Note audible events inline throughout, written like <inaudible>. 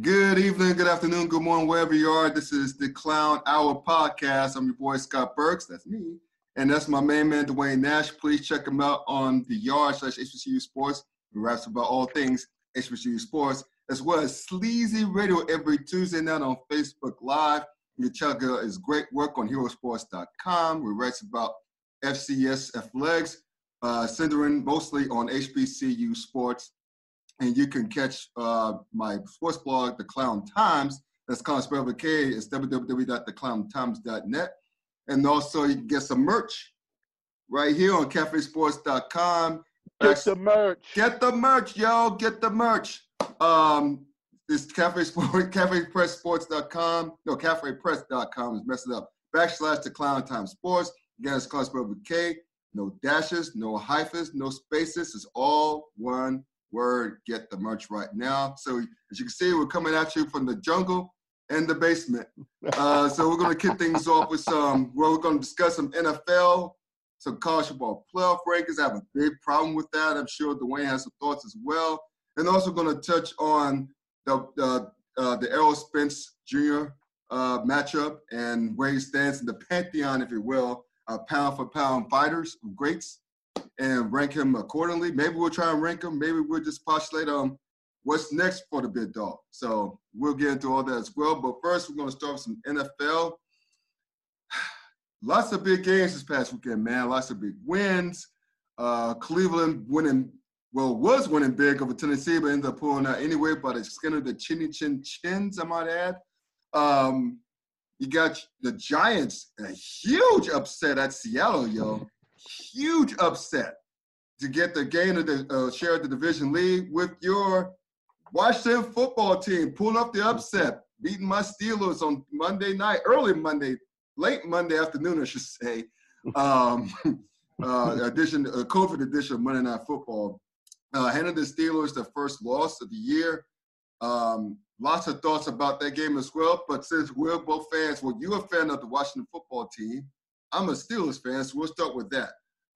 Good evening, good afternoon, good morning, wherever you are. This is the Clown Hour podcast. I'm your boy Scott Burks. That's me. And that's my main man, Dwayne Nash. Please check him out on the yard slash HBCU Sports. He raps about all things HBCU Sports, as well as Sleazy Radio every Tuesday night on Facebook Live. You check out his great work on herosports.com. We writes about FCS athletics, uh, centering mostly on HBCU sports. And you can catch uh, my sports blog, The Clown Times. That's Clown spelled with K. It's www.theclowntimes.net. And also, you can get some merch right here on cafesports.com. Get the merch. Get the merch, yo. Get the merch. Um, it's Cafe Sport, <laughs> CafePressSports.com. No, CafePress.com is messing up. Backslash the Clown Time Sports. Again, it's spelled with K. No dashes, no hyphens, no spaces. It's all one word. Get the merch right now. So as you can see, we're coming at you from the jungle and the basement. Uh, so we're going to kick things off with some, well, we're going to discuss some NFL, some college football playoff rankings. I have a big problem with that. I'm sure Dwayne has some thoughts as well. And also going to touch on the, the, uh, the Errol Spence Jr. Uh, matchup and where he stands in the pantheon, if you will, pound for pound fighters, greats, and rank him accordingly. Maybe we'll try and rank him. Maybe we'll just postulate um, what's next for the big dog. So we'll get into all that as well. But first, we're going to start with some NFL. <sighs> Lots of big games this past weekend, man. Lots of big wins. Uh, Cleveland winning, well, was winning big over Tennessee, but ended up pulling out anyway by the skin of the chinny chin chins, I might add. Um, you got the Giants, a huge upset at Seattle, yo. Huge upset to get the gain of the uh, share of the division lead with your Washington football team pulling up the upset, beating my Steelers on Monday night, early Monday, late Monday afternoon, I should say. Um, <laughs> uh, edition, uh, COVID edition of Monday Night Football. Uh, handed the Steelers the first loss of the year. Um, lots of thoughts about that game as well. But since we're both fans, well, you're a fan of the Washington football team. I'm a Steelers fan, so we'll start with that.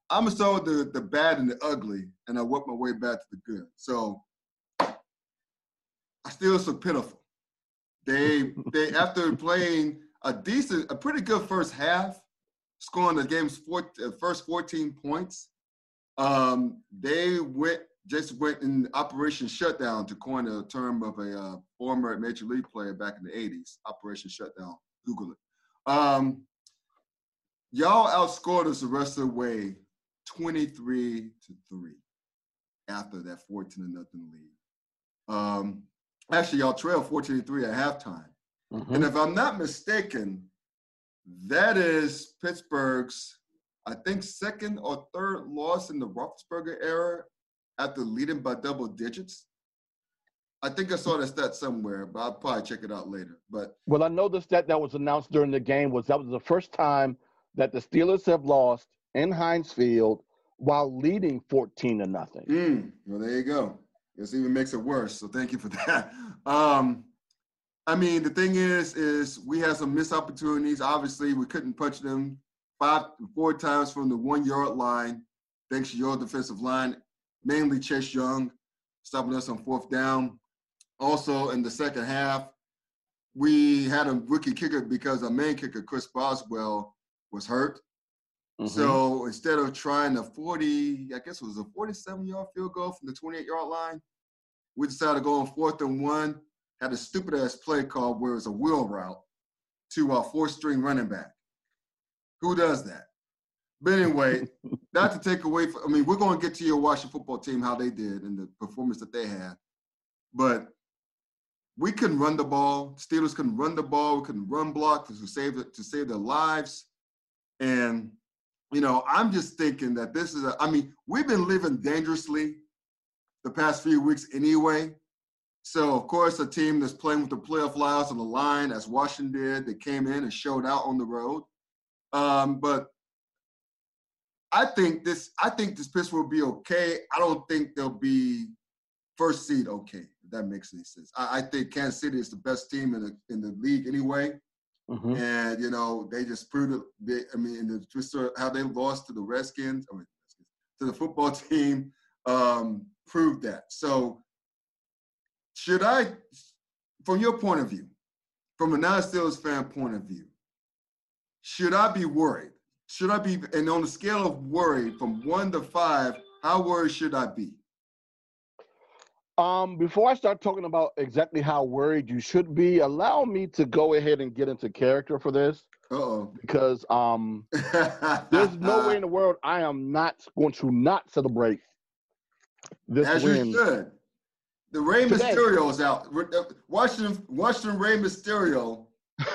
I'm gonna start with the, the bad and the ugly, and I work my way back to the good. So I still so pitiful. They they after <laughs> playing a decent, a pretty good first half, scoring the game's four, uh, first 14 points. Um, they went just went in Operation Shutdown to coin a term of a uh, former Major League player back in the 80s. Operation Shutdown. Google it. Um, y'all outscored us the rest of the way 23 to 3 after that 14 to nothing lead. Um, actually, y'all trailed 14 to 3 at halftime. Mm-hmm. And if I'm not mistaken, that is Pittsburgh's, I think, second or third loss in the Roethlisberger era after leading by double digits. I think I saw that stat somewhere, but I'll probably check it out later. But well, I know the stat that was announced during the game was that was the first time that the Steelers have lost in Heinz Field while leading 14 to nothing. Mm, well, there you go. This even makes it worse. So thank you for <laughs> that. Um, I mean, the thing is, is we had some missed opportunities. Obviously, we couldn't punch them five, four times from the one yard line, thanks to your defensive line, mainly Chase Young, stopping us on fourth down. Also, in the second half, we had a rookie kicker because our main kicker, Chris Boswell, was hurt. Mm-hmm. So instead of trying a 40, I guess it was a 47 yard field goal from the 28 yard line, we decided to go on fourth and one. Had a stupid ass play called where it was a wheel route to our four string running back. Who does that? But anyway, <laughs> not to take away from, I mean, we're going to get to your Washington football team, how they did and the performance that they had. But we couldn't run the ball. Steelers couldn't run the ball. We couldn't run block to save it, to save their lives. And you know, I'm just thinking that this is a, I mean, we've been living dangerously the past few weeks anyway. So, of course, a team that's playing with the playoff lives on the line, as Washington did, they came in and showed out on the road. Um, but I think this, I think this pitch will be okay. I don't think they'll be first seed okay, if that makes any sense. I, I think Kansas City is the best team in the in the league anyway. Mm-hmm. And you know, they just proved it. I mean, the, just how they lost to the Redskins, I mean, to the football <laughs> team, um, proved that. So, should I from your point of view, from a non-Steelers fan point of view, should I be worried? Should I be, and on a scale of worry from one to five, how worried should I be? Um, before I start talking about exactly how worried you should be, allow me to go ahead and get into character for this. Uh-oh. Because um, <laughs> there's no way in the world I am not going to not celebrate this As win. you should. The Rey. Mysterio is out. uh, Washington, Washington Rey Mysterio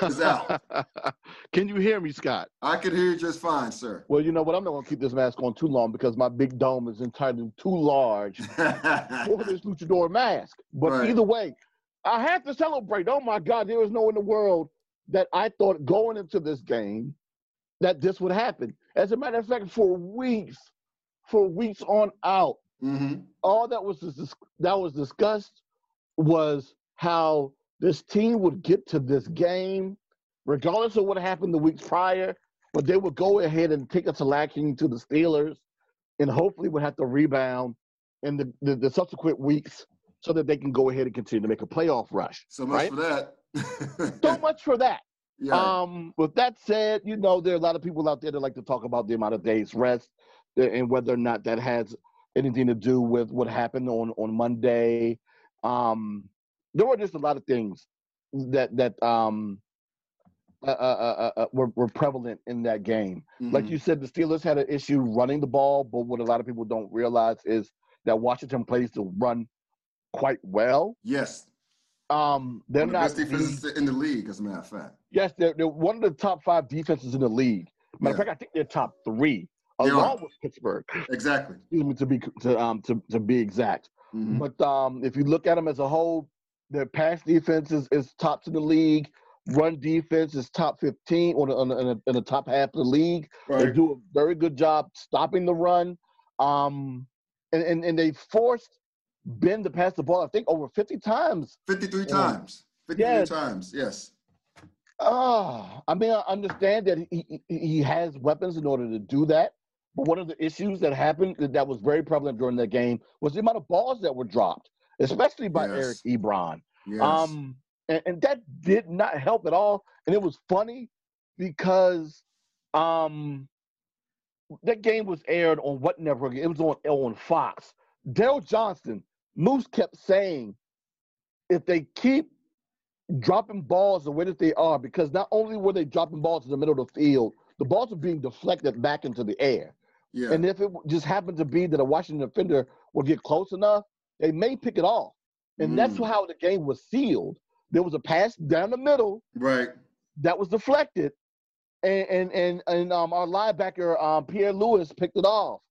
is out. <laughs> Can you hear me, Scott? I can hear you just fine, sir. Well, you know what? I'm not going to keep this mask on too long because my big dome is entirely too large <laughs> for this luchador mask. But Right. either way, I have to celebrate. Oh my God, there was no in the world that I thought going into this game that this would happen. As a matter of fact, for weeks, for weeks on out, hmm all that was that was discussed was how this team would get to this game, regardless of what happened the weeks prior, but they would go ahead and take a lacking to the Steelers, and hopefully would have to rebound in the, the, the subsequent weeks so that they can go ahead and continue to make a playoff rush. So much Right. for that. So much for that. <laughs> yeah. Um, with that said, you know, there are a lot of people out there that like to talk about the amount of days rest and whether or not that has anything to do with what happened on on Monday. Um, there were just a lot of things that that um uh, uh, uh, uh, were, were prevalent in that game. Like Mhm. you said, the Steelers had an issue running the ball, but what a lot of people don't realize is that Washington plays to run quite well. yes. Um, they're the not best the- in the league, as a matter of fact. Yes, they're, they're one of the top five defenses in the league. Matter of fact, I think they're top three, along with Pittsburgh. Exactly. Excuse me, to be to um to, to be exact. Mhm. But um, if you look at them as a whole, their pass defense is, is tops in the league. Run defense is top fifteen or in, the- in, the- in the top half of the league. They do a very good job stopping the run. Um, and and, and they forced Ben to pass the ball. I think over fifty times 53 Yeah. times. 53 Yeah. times. Yes. Oh, I mean, I understand that he, he has weapons in order to do that. But one of the issues that happened that that was very prevalent during that game was the amount of balls that were dropped, especially by Eric Ebron. Yes. Um, and, and that did not help at all. And it was funny because um, that game was aired on what network? It was on on Fox. Daryl Johnston, Moose kept saying, if they keep dropping balls the way that they are, because not only were they dropping balls in the middle of the field, the balls were being deflected back into the air. yeah. And if it just happened to be that a Washington defender would get close enough, they may pick it off. And that's Mm. how the game was sealed. There was a pass down the middle right. that was deflected, and and and, and um, our linebacker um, Pierre Lewis picked it off,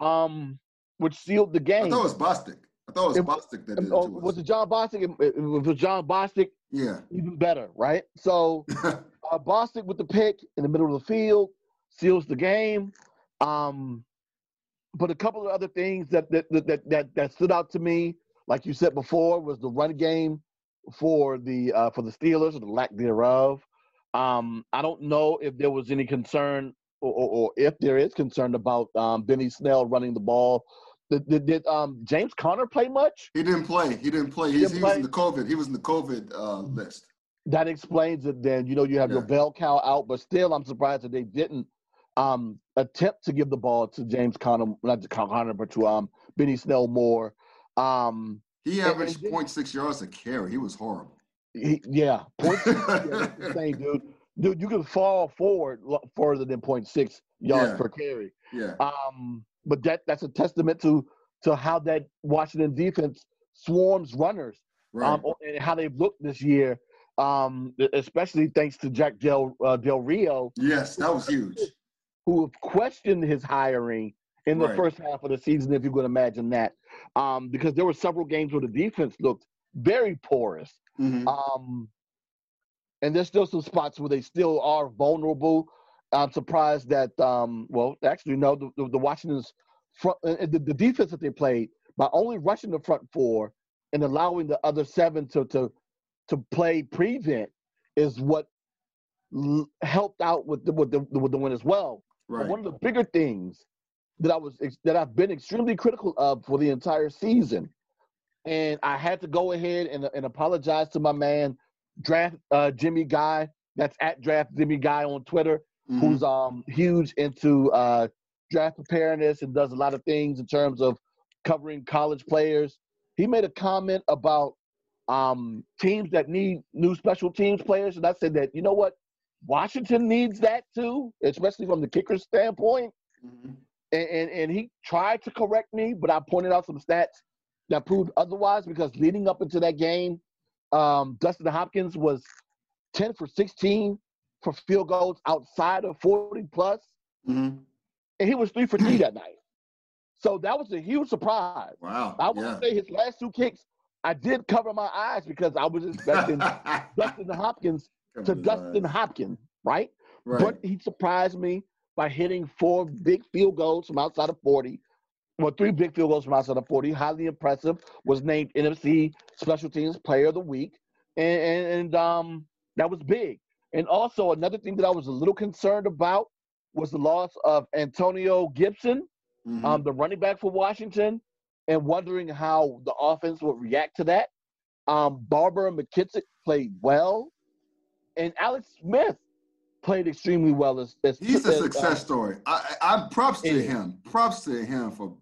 um, which sealed the game. I thought it was Bostic. I thought it was It- Bostic that did it Oh, was it Jon Bostic? It, it was Jon Bostic, Yeah. even better, right? So <laughs> uh, Bostic with the pick in the middle of the field seals the game. Um, but a couple of other things that that, that that that stood out to me, like you said before, was the run game for the uh, for the Steelers or the lack thereof. Um, I don't know if there was any concern or, or, or if there is concern about um, Benny Snell running the ball. Did, did, did um, James Conner play much? he didn't play. He didn't play. He's, didn't he was in the COVID. He was in the COVID uh, list. that explains it then. You know, you have your bell cow out, but still, I'm surprised that they didn't um, attempt to give the ball to James Conner, not to Conner, but to um, Benny Snell more. Um, He and averaged then- 0.6 yards a carry. He was horrible. he, yeah, point six, yeah, <laughs> insane, dude. Dude, you can fall forward further than 0.6 yards Yeah. per carry. Yeah. Um, but that that's a testament to to how that Washington defense swarms runners. Right. um, and how they've looked this year, um, especially thanks to Jack Del uh, Del Rio, yes, that was huge. Who have questioned his hiring in the Right. first half of the season, if you could imagine that, um, because there were several games where the defense looked very porous, Mhm. um, and there's still some spots where they still are vulnerable. I'm surprised that, um, well, actually, no, the, the, the Washington's front, uh, the, the defense that they played by only rushing the front four and allowing the other seven to to to play prevent is what l- helped out with the with the with the win as well. But Right. one of the bigger things that I was that I've been extremely critical of for the entire season and I had to go ahead and, and apologize to my man, Draft uh, Jimmy Guy. That's at Draft Jimmy Guy on Twitter, Mhm. who's um huge into uh, draft preparedness and does a lot of things in terms of covering college players. He made a comment about um, teams that need new special teams players, and I said that you know what, Washington needs that too, especially from the kicker standpoint. Mhm. And, and and he tried to correct me, but I pointed out some stats that proved otherwise because leading up into that game, um, Dustin Hopkins was 10 for 16 for field goals outside of 40 plus, Mhm. and he was three for three that night. So that was a huge surprise. Wow. I would yeah. say his last two kicks, I did cover my eyes because I was expecting <laughs> Dustin Hopkins to Dustin Hopkins, right? Right. But he surprised me by hitting four big field goals from outside of 40. Well, three big field goals from outside of 40. Highly impressive. Was named NFC Special Teams Player of the Week. And, and, and um, that was big. And also, another thing that I was a little concerned about was the loss of Antonio Gibson, Mhm. um, the running back for Washington, and wondering how the offense would react to that. Um, Barber and McKissic played well, and Alex Smith played extremely well. As, as He's a as, uh, success story. I, I I'm props to him. Props to him for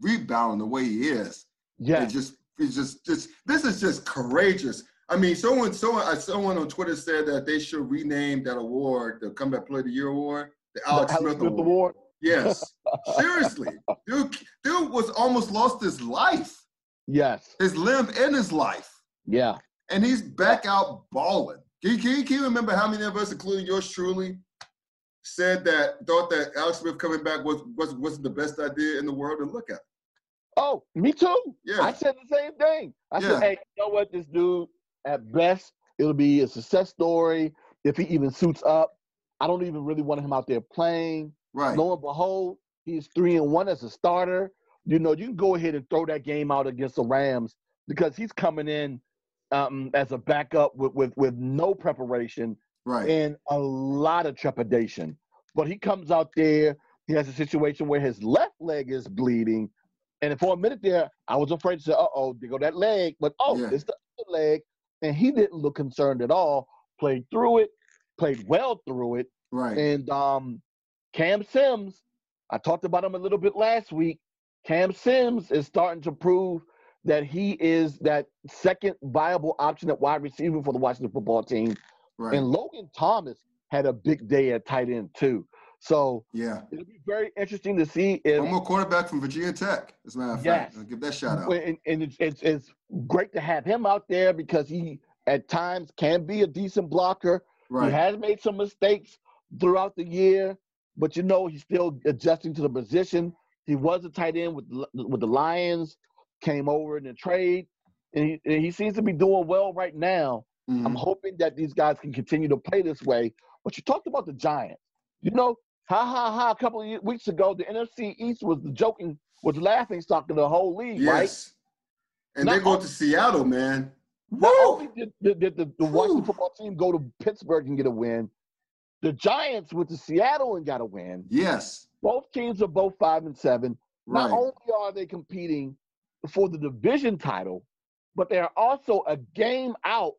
rebounding the way he is. yeah, It just it's just just this is just courageous. I mean, someone someone uh, someone on Twitter said that they should rename that award, the Comeback Player of the Year award, the the Alex, Smith, award. Award. Yes, <laughs> seriously, dude, dude was almost lost his life, Yes, his limb and his life, yeah, and he's back out balling. Can you, can you, can you remember how many of us, including yours truly, said that thought that Alex Smith coming back was was wasn't the best idea in the world? And look at. Oh, me too. Yeah. I said the same thing. I Yeah. said, hey, you know what? This dude, at best, it'll be a success story if he even suits up. I don't even really want him out there playing. right? Lo and behold, he's three and one as a starter. You know, you can go ahead and throw that game out against the Rams because he's coming in um, as a backup with, with with no preparation right. and a lot of trepidation. But he comes out there. He has a situation where his left leg is bleeding, and for a minute there, I was afraid to say, "Uh oh, there go that leg." But oh, Yeah. it's the other leg, and he didn't look concerned at all. Played through it, played well through it, right. and um, Cam Sims, I talked about him a little bit last week. Cam Sims is starting to prove that he is that second viable option at wide receiver for the Washington football team. right. And Logan Thomas had a big day at tight end too. So yeah. it'll be very interesting to see if One more quarterback from Virginia Tech, as a matter of Yes. fact. I'll give that shout out. and, and it's, it's it's great to have him out there because he at times can be a decent blocker. Right. He has made some mistakes throughout the year, but you know he's still adjusting to the position. He was a tight end with with the Lions, came over in the trade, and he, and he seems to be doing well right now. I'm Mhm. hoping that these guys can continue to play this way. But you talked about the Giants. You know, ha ha ha. A couple of weeks ago, the NFC East was the joking, was laughing stock of the whole league, right? Yes. And they go to Seattle, man. Not Woo! only did, did, did the, the Washington football team go to Pittsburgh and get a win, the Giants went to Seattle and got a win. Yes. Both teams are both five and seven. Right. Not only are they competing for the division title, but they are also a game out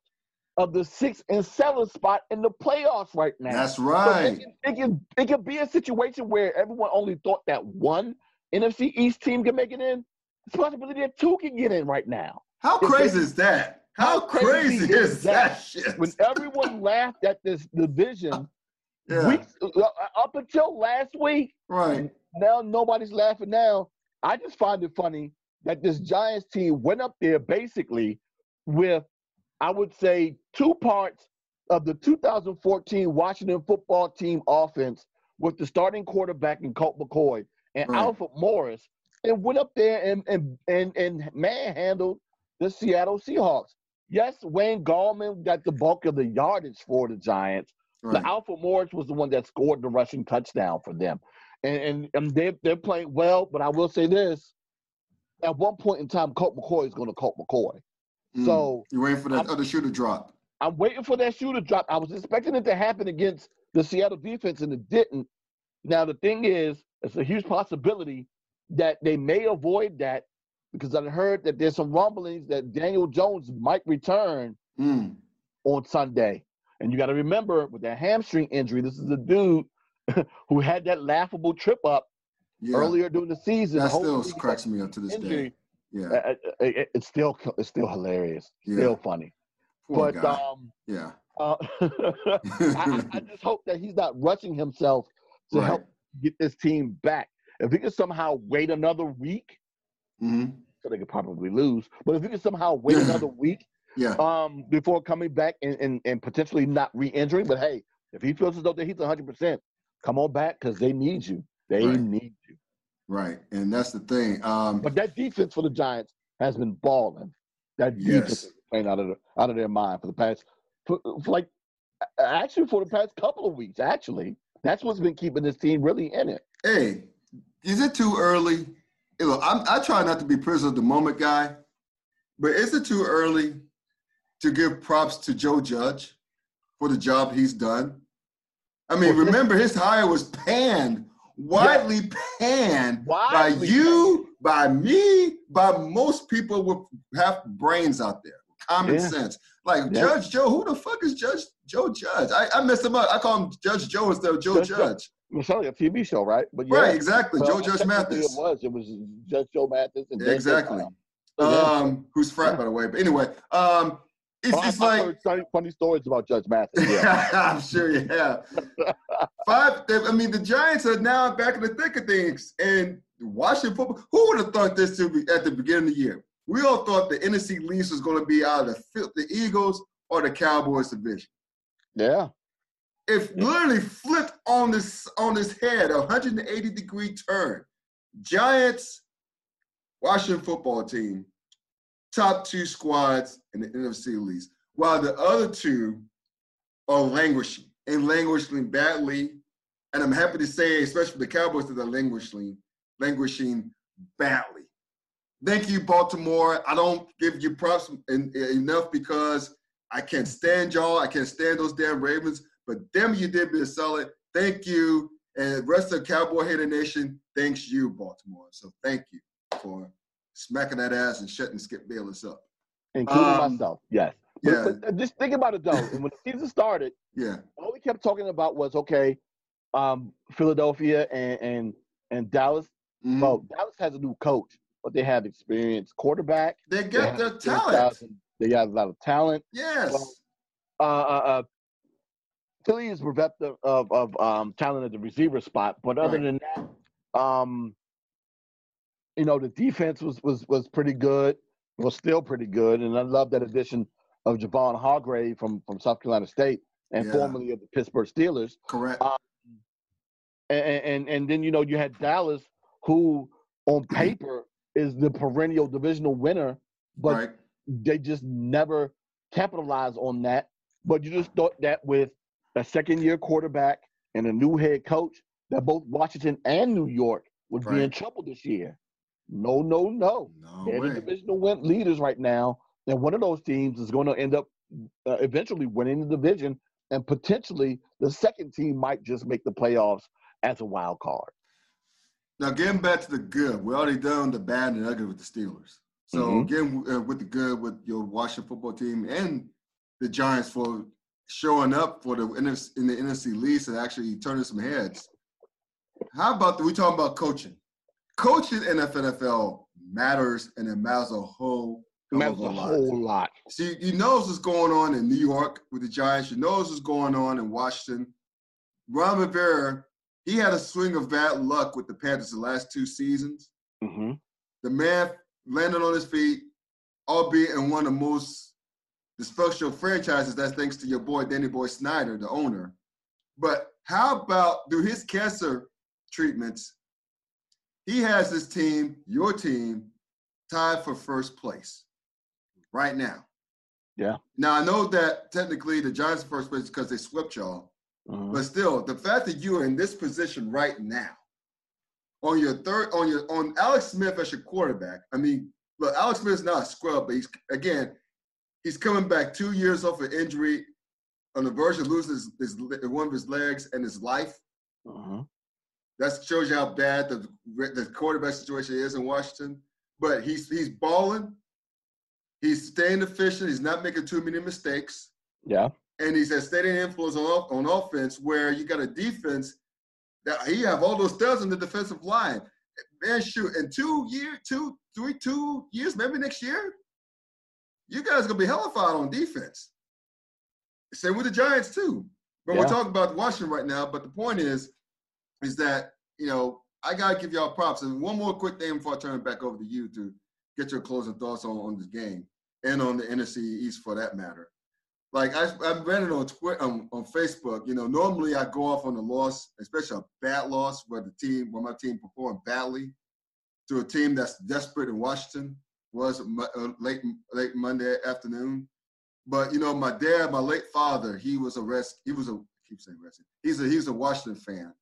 of the sixth and seventh spot in the playoffs right now. That's So right. it, can, it, can, it can be a situation where everyone only thought that one NFC East team can make it in. It's a possibility that two can get in right now. How If crazy is that? How, How crazy, crazy is is that, that? shit? When everyone <laughs> laughed at this division <laughs> yeah. weeks, uh, up until last week, right. now nobody's laughing now. I just find it funny that this Giants team went up there basically with, I would say, two parts of the 2014 Washington football team offense with the starting quarterback in Colt McCoy and Right. Alfred Morris, and went up there and and and, and manhandled the Seattle Seahawks. Yes, Wayne Gallman got the bulk of the yardage for the Giants, Right. the Alfred Morris was the one that scored the rushing touchdown for them. And, and, and they're, they're playing well, but I will say this. At one point in time, Colt McCoy is going to Colt McCoy. Mm. So You're waiting for that I'm- other shoe to drop. I'm waiting for that shoe to drop. I was expecting it to happen against the Seattle defense, and it didn't. Now, the thing is, it's a huge possibility that they may avoid that because I heard that there's some rumblings that Daniel Jones might return Mm. on Sunday. And you got to remember with that hamstring injury, this is a dude <laughs> who had that laughable trip up Yeah. earlier during the season. that still cracks me up to this injury. day. Yeah. Uh, uh, it- it's still it's still hilarious, Yeah. still funny. Poor but guy. um, yeah. uh, <laughs> I, I- just hope that he's not rushing himself to right. help get this team back. If he could somehow wait another week, hmm so they could probably lose. But if he could somehow wait another week Yeah. um, before coming back and, and, and potentially not re-injuring, but hey, if he feels as though that he's 100, percent come on back because they need you. They Right. need you. Right. And that's the thing. Um, But that defense for the Giants has been balling. That defense Yes. playing out of the, out of their mind for the past, for, for like, actually for the past couple of weeks. Actually, that's what's been keeping this team really in it. hey, is it too early? Look, I'm, I try not to be prisoner of the moment guy, but is it too early to give props to Joe Judge for the job he's done? I mean, remember his hire was panned, widely panned by Widely you, by me, by most people with half brains out there, common Yeah. sense. Like Yeah. Judge Joe, who the fuck is Judge Joe Judge? I, I messed him up. I call him Judge Joe instead of Joe Judge. Judge. Only a TV show, right? But yeah, Right, exactly. Well, Joe Judge Mathis. It was. It was Judge Joe Mathis and Exactly. Yeah. Um, who's frat, by the way. But anyway, um, it's, Oh, it's I've like heard funny, funny stories about Judge Mathis. Yeah. <laughs> I'm sure you have. Five. I mean, the Giants are now back in the thick of things, and Washington football. Who would have thought this to be at the beginning of the year? We all thought the NFC least was going to be out of the the Eagles or the Cowboys division. yeah. If literally flipped on this on this head, a 180 degree turn. Giants, Washington football team, top two squads in the NFC least, while the other two are languishing and languishing badly. And I'm happy to say, especially for the Cowboys, that they're languishing, languishing badly. Thank you, Baltimore. I don't give you props en- enough because I can't stand y'all. I can't stand those damn Ravens. But damn, you did me a solid. Thank you. And the rest of Cowboy Hater Nation, thanks you, Baltimore. So thank you for smacking that ass and shutting Skip Bayless up. Including Um, myself. Yes. But- Yeah, but, just think about it though. When the season started, yeah, all we kept talking about was okay, um, Philadelphia and and and Dallas. mhm. Well, Dallas has a new coach, but they have experienced quarterback. they got their talent. They got a lot of talent. Yes. Uh, uh, uh, Philly is bereft of, of, of um, talent at the receiver spot, but other Right. than that, um, you know, the defense was was was pretty good. Was still pretty good, and I love that addition of Javon Hargrave from from South Carolina State and Yeah. formerly of the Pittsburgh Steelers. Correct. uh, And, and and then you know you had Dallas, who on paper is the perennial divisional winner, but right. they just never capitalized on that. But you just thought that with a second year quarterback and a new head coach, that both Washington and New York would be in trouble this year. No, no, no. No They're the divisional win- leaders right now, and one of those teams is going to end up uh, eventually winning the division, and potentially the second team might just make the playoffs as a wild card. Now, getting back to the good, we already done the bad and ugly with the Steelers. So, Mhm. again, uh, with the good with your Washington football team and the Giants for showing up for the in the NFC least and actually turning some heads. How about the, we talking about coaching? Coaching in the NFL matters and it matters a whole Matters a whole lot. See, you know what's going on in New York with the Giants. You know what's going on in Washington. Ron Rivera, he had a swing of bad luck with the Panthers the last two seasons. hmm The man landed on his feet, albeit in one of the most dysfunctional franchises. That's thanks to your boy Danny Boy Snyder, the owner. But how about through his cancer treatments, he has his team, your team, tied for first place right now. Yeah. Now I know that technically the Giants are first place because they swept y'all, Mhm. but still, the fact that you are in this position right now, on your third, on your on Alex Smith as your quarterback. I mean, look, Alex Smith's not a scrub, but he's again, he's coming back two years off an injury, on the verge of losing his, his one of his legs and his life. Mhm. That shows you how bad the the quarterback situation is in Washington. but he's he's balling. He's staying efficient. He's not making too many mistakes. Yeah. And he's a steady influence on on offense where you got a defense that he have all those studs in the defensive line. Man, shoot, in two year, two, three, two years, maybe next year, you guys are gonna be hellified on defense. Same with the Giants too. But yeah. we're talking about Washington right now. But the point is, is that you know I gotta give y'all props. And one more quick thing before I turn it back over to you to get your closing thoughts on, on this game and on the NFC East for that matter. Like I, I read it on Twitter, on, on Facebook. You know, normally I go off on a loss, especially a bad loss where the team, where my team performed badly, to a team that's desperate in Washington was uh, late late Monday afternoon. But you know, my dad, my late father, he was a rest. He was a I keep saying rest. He's a he's a Washington fan.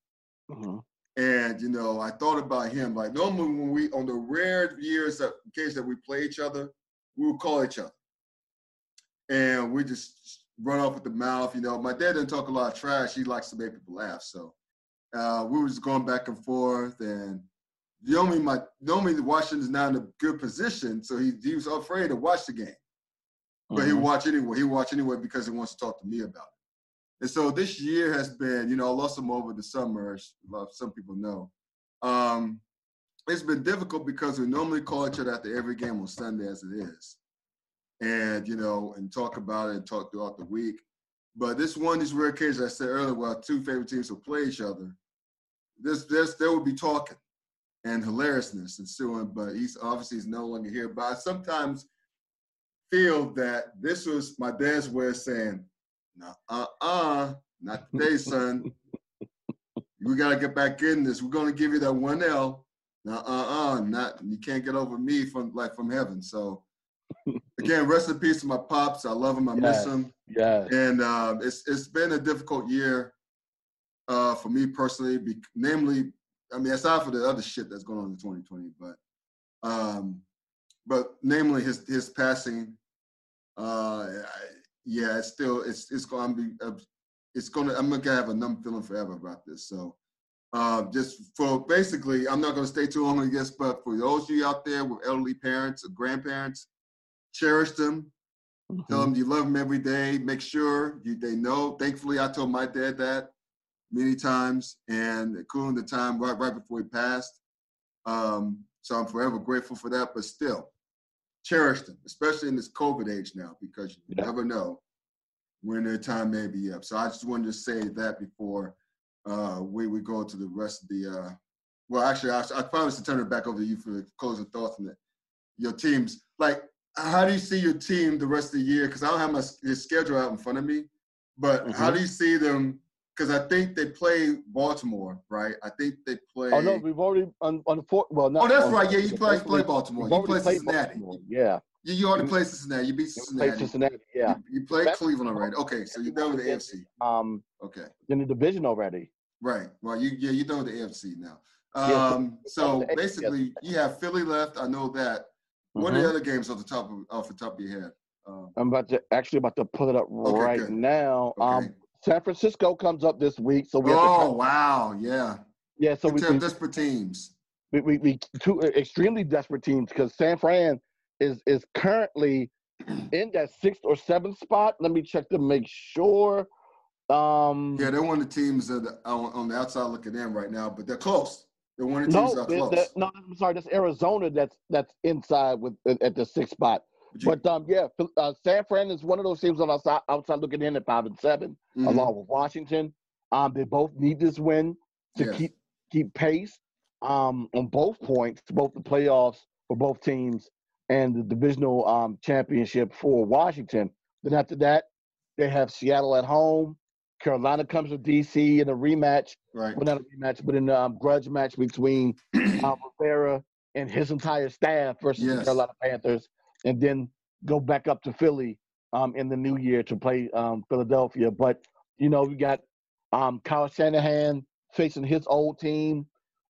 Mm-hmm. And you know, I thought about him. Like normally, when we on the rare years that case that we play each other, we would call each other, and we just run off with the mouth. You know, my dad didn't talk a lot of trash. He likes to make people laugh. So uh, we were just going back and forth. And normally, my normally Washington's not in a good position, so he, he was afraid to watch the game. But mm-hmm. he watch anyway. He watch anyway because he wants to talk to me about it. And so this year has been, you know, I lost him over the summer, as some people know. Um, it's been difficult because we normally call each other after every game on Sunday as it is. And, you know, and talk about it and talk throughout the week. But this one, these rare cases I said earlier, where two favorite teams will play each other, this, this, there will be talking and hilariousness ensuing, but he's obviously he's no longer here. But I sometimes feel that this was my dad's way of saying, no, uh-uh, not today, son. we gotta get back in this. We're gonna give you that one L. No, uh-uh, not you can't get over me from like from heaven. So <laughs> again, rest in peace to my pops. I love him. I yes. miss him. Yeah. And uh, it's it's been a difficult year uh, for me personally. Be, namely, I mean, aside for the other shit that's going on in 2020, but um, but namely his his passing. Uh, yeah, it's still it's it's gonna be uh, it's gonna I'm gonna have a numb feeling forever about this. So uh, just for basically, I'm not gonna stay too long on this, but for those of you out there with elderly parents or grandparents, cherish them. Mm-hmm. Tell them you love them every day. Make sure you they know. Thankfully, I told my dad that many times, and including the time right right before he passed. Um, so I'm forever grateful for that. But still, cherish them, especially in this COVID age now, because you yeah. never know when their time may be up. So I just wanted to say that before uh, we, we go to the rest of the. Uh, well, actually, I, I promise to turn it back over to you for the closing thoughts on it. Your teams, like, how do you see your team the rest of the year? Because I don't have my schedule out in front of me, but mm-hmm. how do you see them because I think they play Baltimore, right? I think they play. Oh no, we've already on on four. Well, not. Oh, that's right. Yeah, you play play Baltimore. You play Cincinnati. Baltimore. Yeah. You, you already played Cincinnati. You beat Cincinnati. Played Cincinnati. Yeah. You, you played Cleveland already. Okay, so you're done with the AFC. Um. Okay. In the division already. Right. Well, you yeah you're done with the AFC now. Um. so basically, you have Philly left. I know that. What mm-hmm. are the mm-hmm. other games off the top of off the top of your head? Um, I'm about to actually about to pull it up okay, right good. now. Okay. Um, San Francisco comes up this week, so we. Oh wow! Yeah. Yeah. So we have desperate teams. We, we, we two extremely desperate teams because San Fran is is currently <clears throat> in that sixth or seventh spot. Let me check to make sure. Um, yeah, they're one of the teams that on, on the outside looking in right now, but they're close. They're one of the teams no, that are close. no, I'm sorry. That's Arizona. That's that's inside with at the sixth spot. But um, yeah, uh, San Fran is one of those teams on outside, outside looking in at five and 7 mm-hmm. along with Washington. Um, they both need this win to yes. keep keep pace um, on both points, both the playoffs for both teams and the divisional um, championship for Washington. Then after that, they have Seattle at home. Carolina comes to DC in a rematch. Right. Well, not a rematch, but in a um, grudge match between <clears throat> uh, Rivera and his entire staff versus yes. the Carolina Panthers and then go back up to Philly um, in the new year to play um, Philadelphia. But you know, we got um, Kyle Shanahan facing his old team,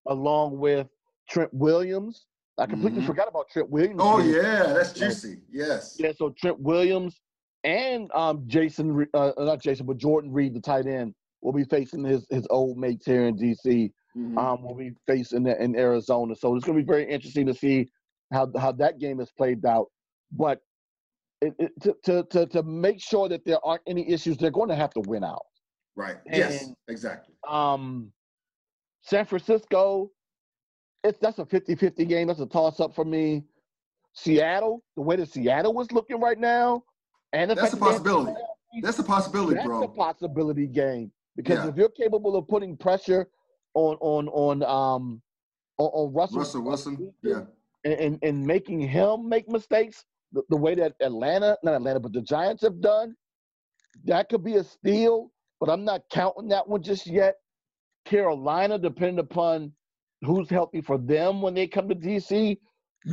along with Trent Williams. I completely mm-hmm. forgot about Trent Williams. Oh yeah, that's juicy. Yes. Yeah. So Trent Williams and um, Jason, uh, not Jason, but Jordan Reed, the tight end, will be facing his his old mates here in DC. Mm-hmm. Um, will be facing in Arizona. So it's going to be very interesting to see how how that game is played out. But it, it, to, to to to make sure that there aren't any issues, they're going to have to win out. Right. yes. Exactly. Um, San Francisco, it's that's a 50-50 game. That's a toss up for me. Seattle, the way that Seattle was looking right now, and That's a possibility. That's a possibility, bro. That's a possibility game because Yeah. if you're capable of putting pressure on on on um on, on Russell, Russell Wilson. Yeah. and, and and making him make mistakes the, the way that Atlanta, not Atlanta, but the Giants have done, that could be a steal. But I'm not counting that one just yet. Carolina, depending upon who's healthy for them when they come to DC,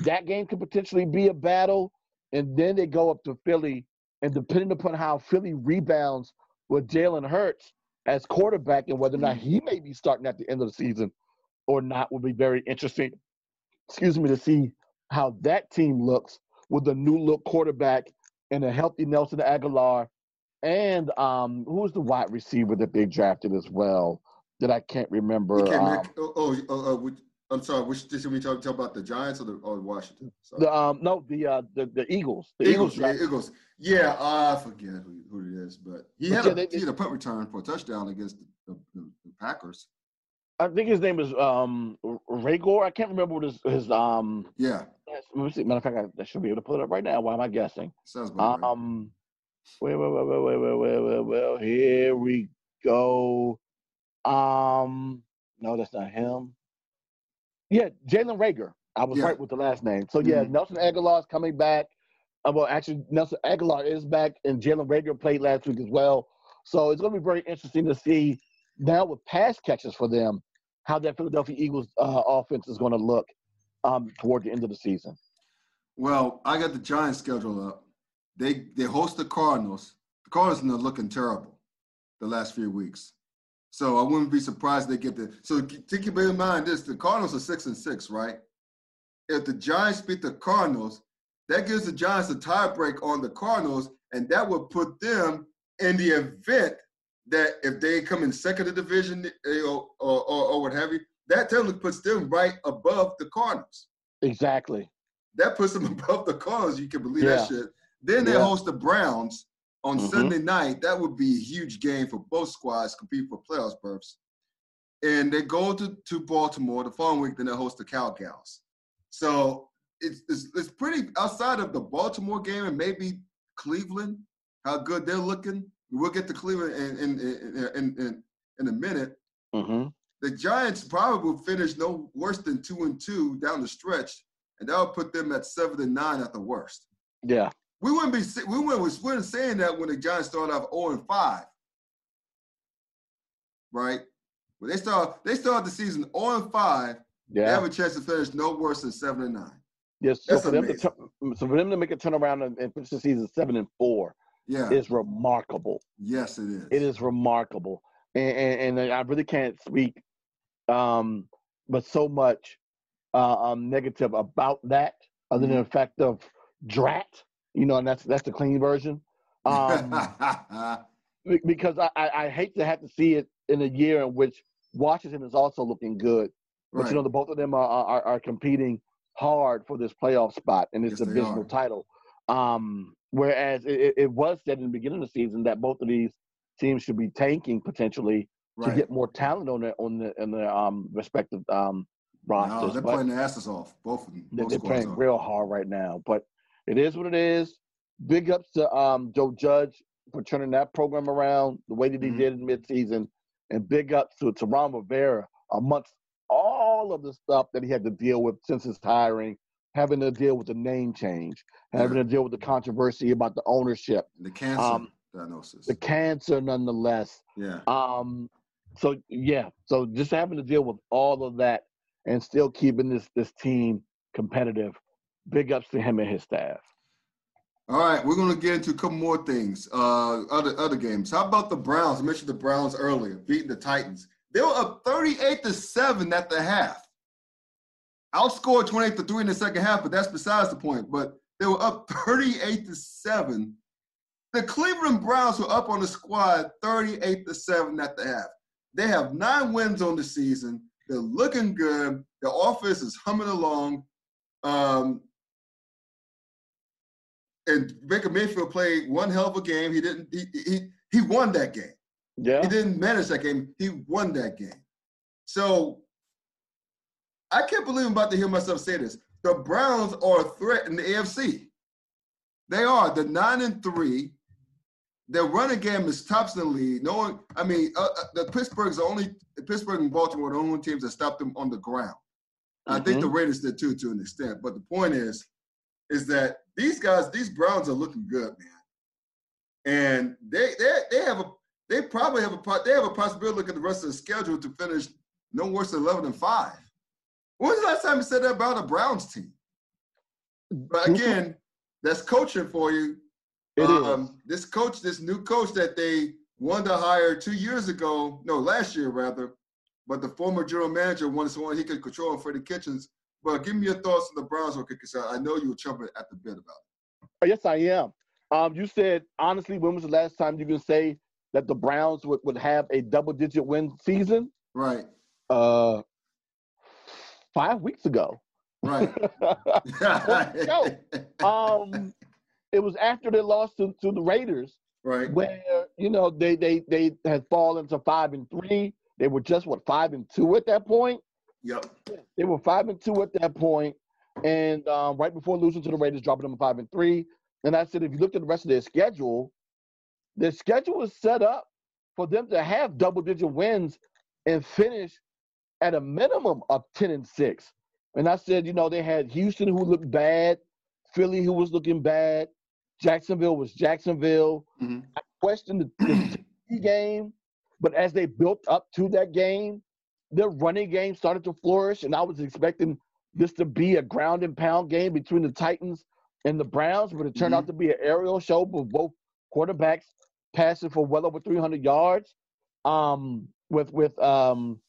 that game could potentially be a battle. And then they go up to Philly, and depending upon how Philly rebounds with Jalen Hurts as quarterback and whether or not he may be starting at the end of the season or not will be very interesting. Excuse me to see how that team looks with a new look quarterback and a healthy Nelson Agholor, and um, who's the wide receiver that they drafted as well that I can't remember. Um, oh, oh, uh, I'm sorry. Which did we talk, talk about the Giants or the or Washington? Sorry. the um, no, the uh, the the Eagles. The Eagles, Eagles. yeah, Eagles. Yeah, I forget who, who it is, but he But had yeah, a they- he had a punt return for a touchdown against the, the, the, the Packers. I think his name is um Reagor. I can't remember what his his um. Yeah, Yes, matter of fact, I, I should be able to pull it up right now. Why am I guessing? Sounds good. um, wait, wait, wait, wait, wait, wait, wait. well. Here we go. Um, no, that's not him. Yeah, Jalen Reagor. I was yeah. right with the last name. So yeah, mm-hmm. Nelson Agholor is coming back. Uh, well, actually, Nelson Agholor is back, and Jalen Reagor played last week as well. So it's going to be very interesting to see now with pass catches for them how that Philadelphia Eagles uh, offense is going to look um, toward the end of the season. Well, I got the Giants schedule up. They they host the Cardinals. The Cardinals are looking terrible the last few weeks. So I wouldn't be surprised they get the. So keep in mind this: the Cardinals are six and six, right? If the Giants beat the Cardinals, that gives the Giants a tiebreak on the Cardinals, and that would put them in the event that if they come in second of division eh, or, or, or, or what have you, that technically puts them right above the Cardinals Exactly. that puts them <laughs> above the Cardinals. You can believe Yeah. that shit. Then they Yeah. host the Browns on Mhm. Sunday night. That would be a huge game for both squads compete for playoffs berths. And they go to, to Baltimore the following week. Then they host the Cowgirls. So it's, it's it's pretty outside of the Baltimore game and maybe Cleveland. How good they're looking. We'll get to Cleveland in in in in, in, in a minute Mm-hmm. The Giants probably will finish no worse than two and two down the stretch, and that would put them at seven and nine at the worst. Yeah. We wouldn't be we wouldn't, we weren't saying that when the Giants started off zero and five, right? When they start they start the season zero and five, yeah. they have a chance to finish no worse than seven and nine. Yes. So That's for them to amazing. turn, so for them to make a turnaround and, and finish the season seven and four Yeah, is remarkable. yes, it is. It is remarkable, and, and, and I really can't speak, um, but so much uh, um, negative about that, other than the fact of drat. You know, and that's that's the clean version. Um, <laughs> because I, I, I hate to have to see it in a year in which Washington is also looking good, but right. you know the both of them are, are are competing hard for this playoff spot and this Yes, divisional title. Um, whereas it- it was said in the beginning of the season that both of these teams should be tanking potentially to get more talent on their on the in their um respective um no, rosters. they're but playing their asses off. Both of them. Both they're playing are. real hard right now. But it is what it is. Big ups to um Joe Judge for turning that program around the way that he Mhm. did in midseason, and big ups to to Ron Rivera amongst all of the stuff that he had to deal with since his hiring, having to deal with the name change, having Yeah. to deal with the controversy about the ownership, The cancer um, diagnosis. the cancer, nonetheless. yeah. Um, so yeah, so just having to deal with all of that and still keeping this this team competitive. Big ups to him and his staff. All right, we're gonna get into a couple more things. Uh, other other games. How about the Browns? I mentioned the Browns earlier, beating the Titans. They were up 38 to seven at the half. Outscored 28 to three in the second half, but that's besides the point. But they were up <laughs> 38 to seven. The Cleveland Browns were up on the squad 38 to seven at the half. They have nine wins on the season. They're looking good. Their offense is humming along. Um, and Baker Mayfield played one hell of a game. He didn't. He he he won that game. Yeah. He didn't manage that game. He won that game. So I can't believe I'm about to hear myself say this. The Browns are a threat in the AFC. They are the nine and three. Their running game is tops in the league. No one, I mean, uh, uh, the Pittsburgh's the only Pittsburgh and Baltimore are the only teams that stopped them on the ground. I think the Raiders did too, to an extent. But the point is, is that these guys, these Browns are looking good, man. And they they they have a they probably have a they have a possibility look at the rest of the schedule to finish no worse than eleven and five. When was the last time you said that about a Browns team? But again, that's coaching for you. It is. um, This coach, this new coach that they wanted to hire two years ago, no, last year rather, but the former general manager wanted someone he could control Freddie Kitchens. But give me your thoughts on the Browns, okay? Because I know you were chomping at the bit about it. Oh, yes, I am. Um, you said honestly, when was the last time you can say that the Browns would, would have a double digit win season? Right, Uh, five weeks ago. right. <laughs> no. <laughs> um, it was after they lost to, to the Raiders, right, where you know they they they had fallen to five and three. They were just what five and two at that point. yep, They were five and two at that point, and um, right before losing to the Raiders, dropping them five and three. And I said, if you looked at the rest of their schedule, their schedule was set up for them to have double-digit wins and finish at a minimum of ten and six. And I said, you know, they had Houston who looked bad, Philly who was looking bad, Jacksonville was Jacksonville. Mhm. I questioned the, the <clears throat> game, but as they built up to that game, their running game started to flourish, and I was expecting this to be a ground and pound game between the Titans and the Browns, but it turned out to be an aerial show with both quarterbacks passing for well over 300 yards. Um, with with um,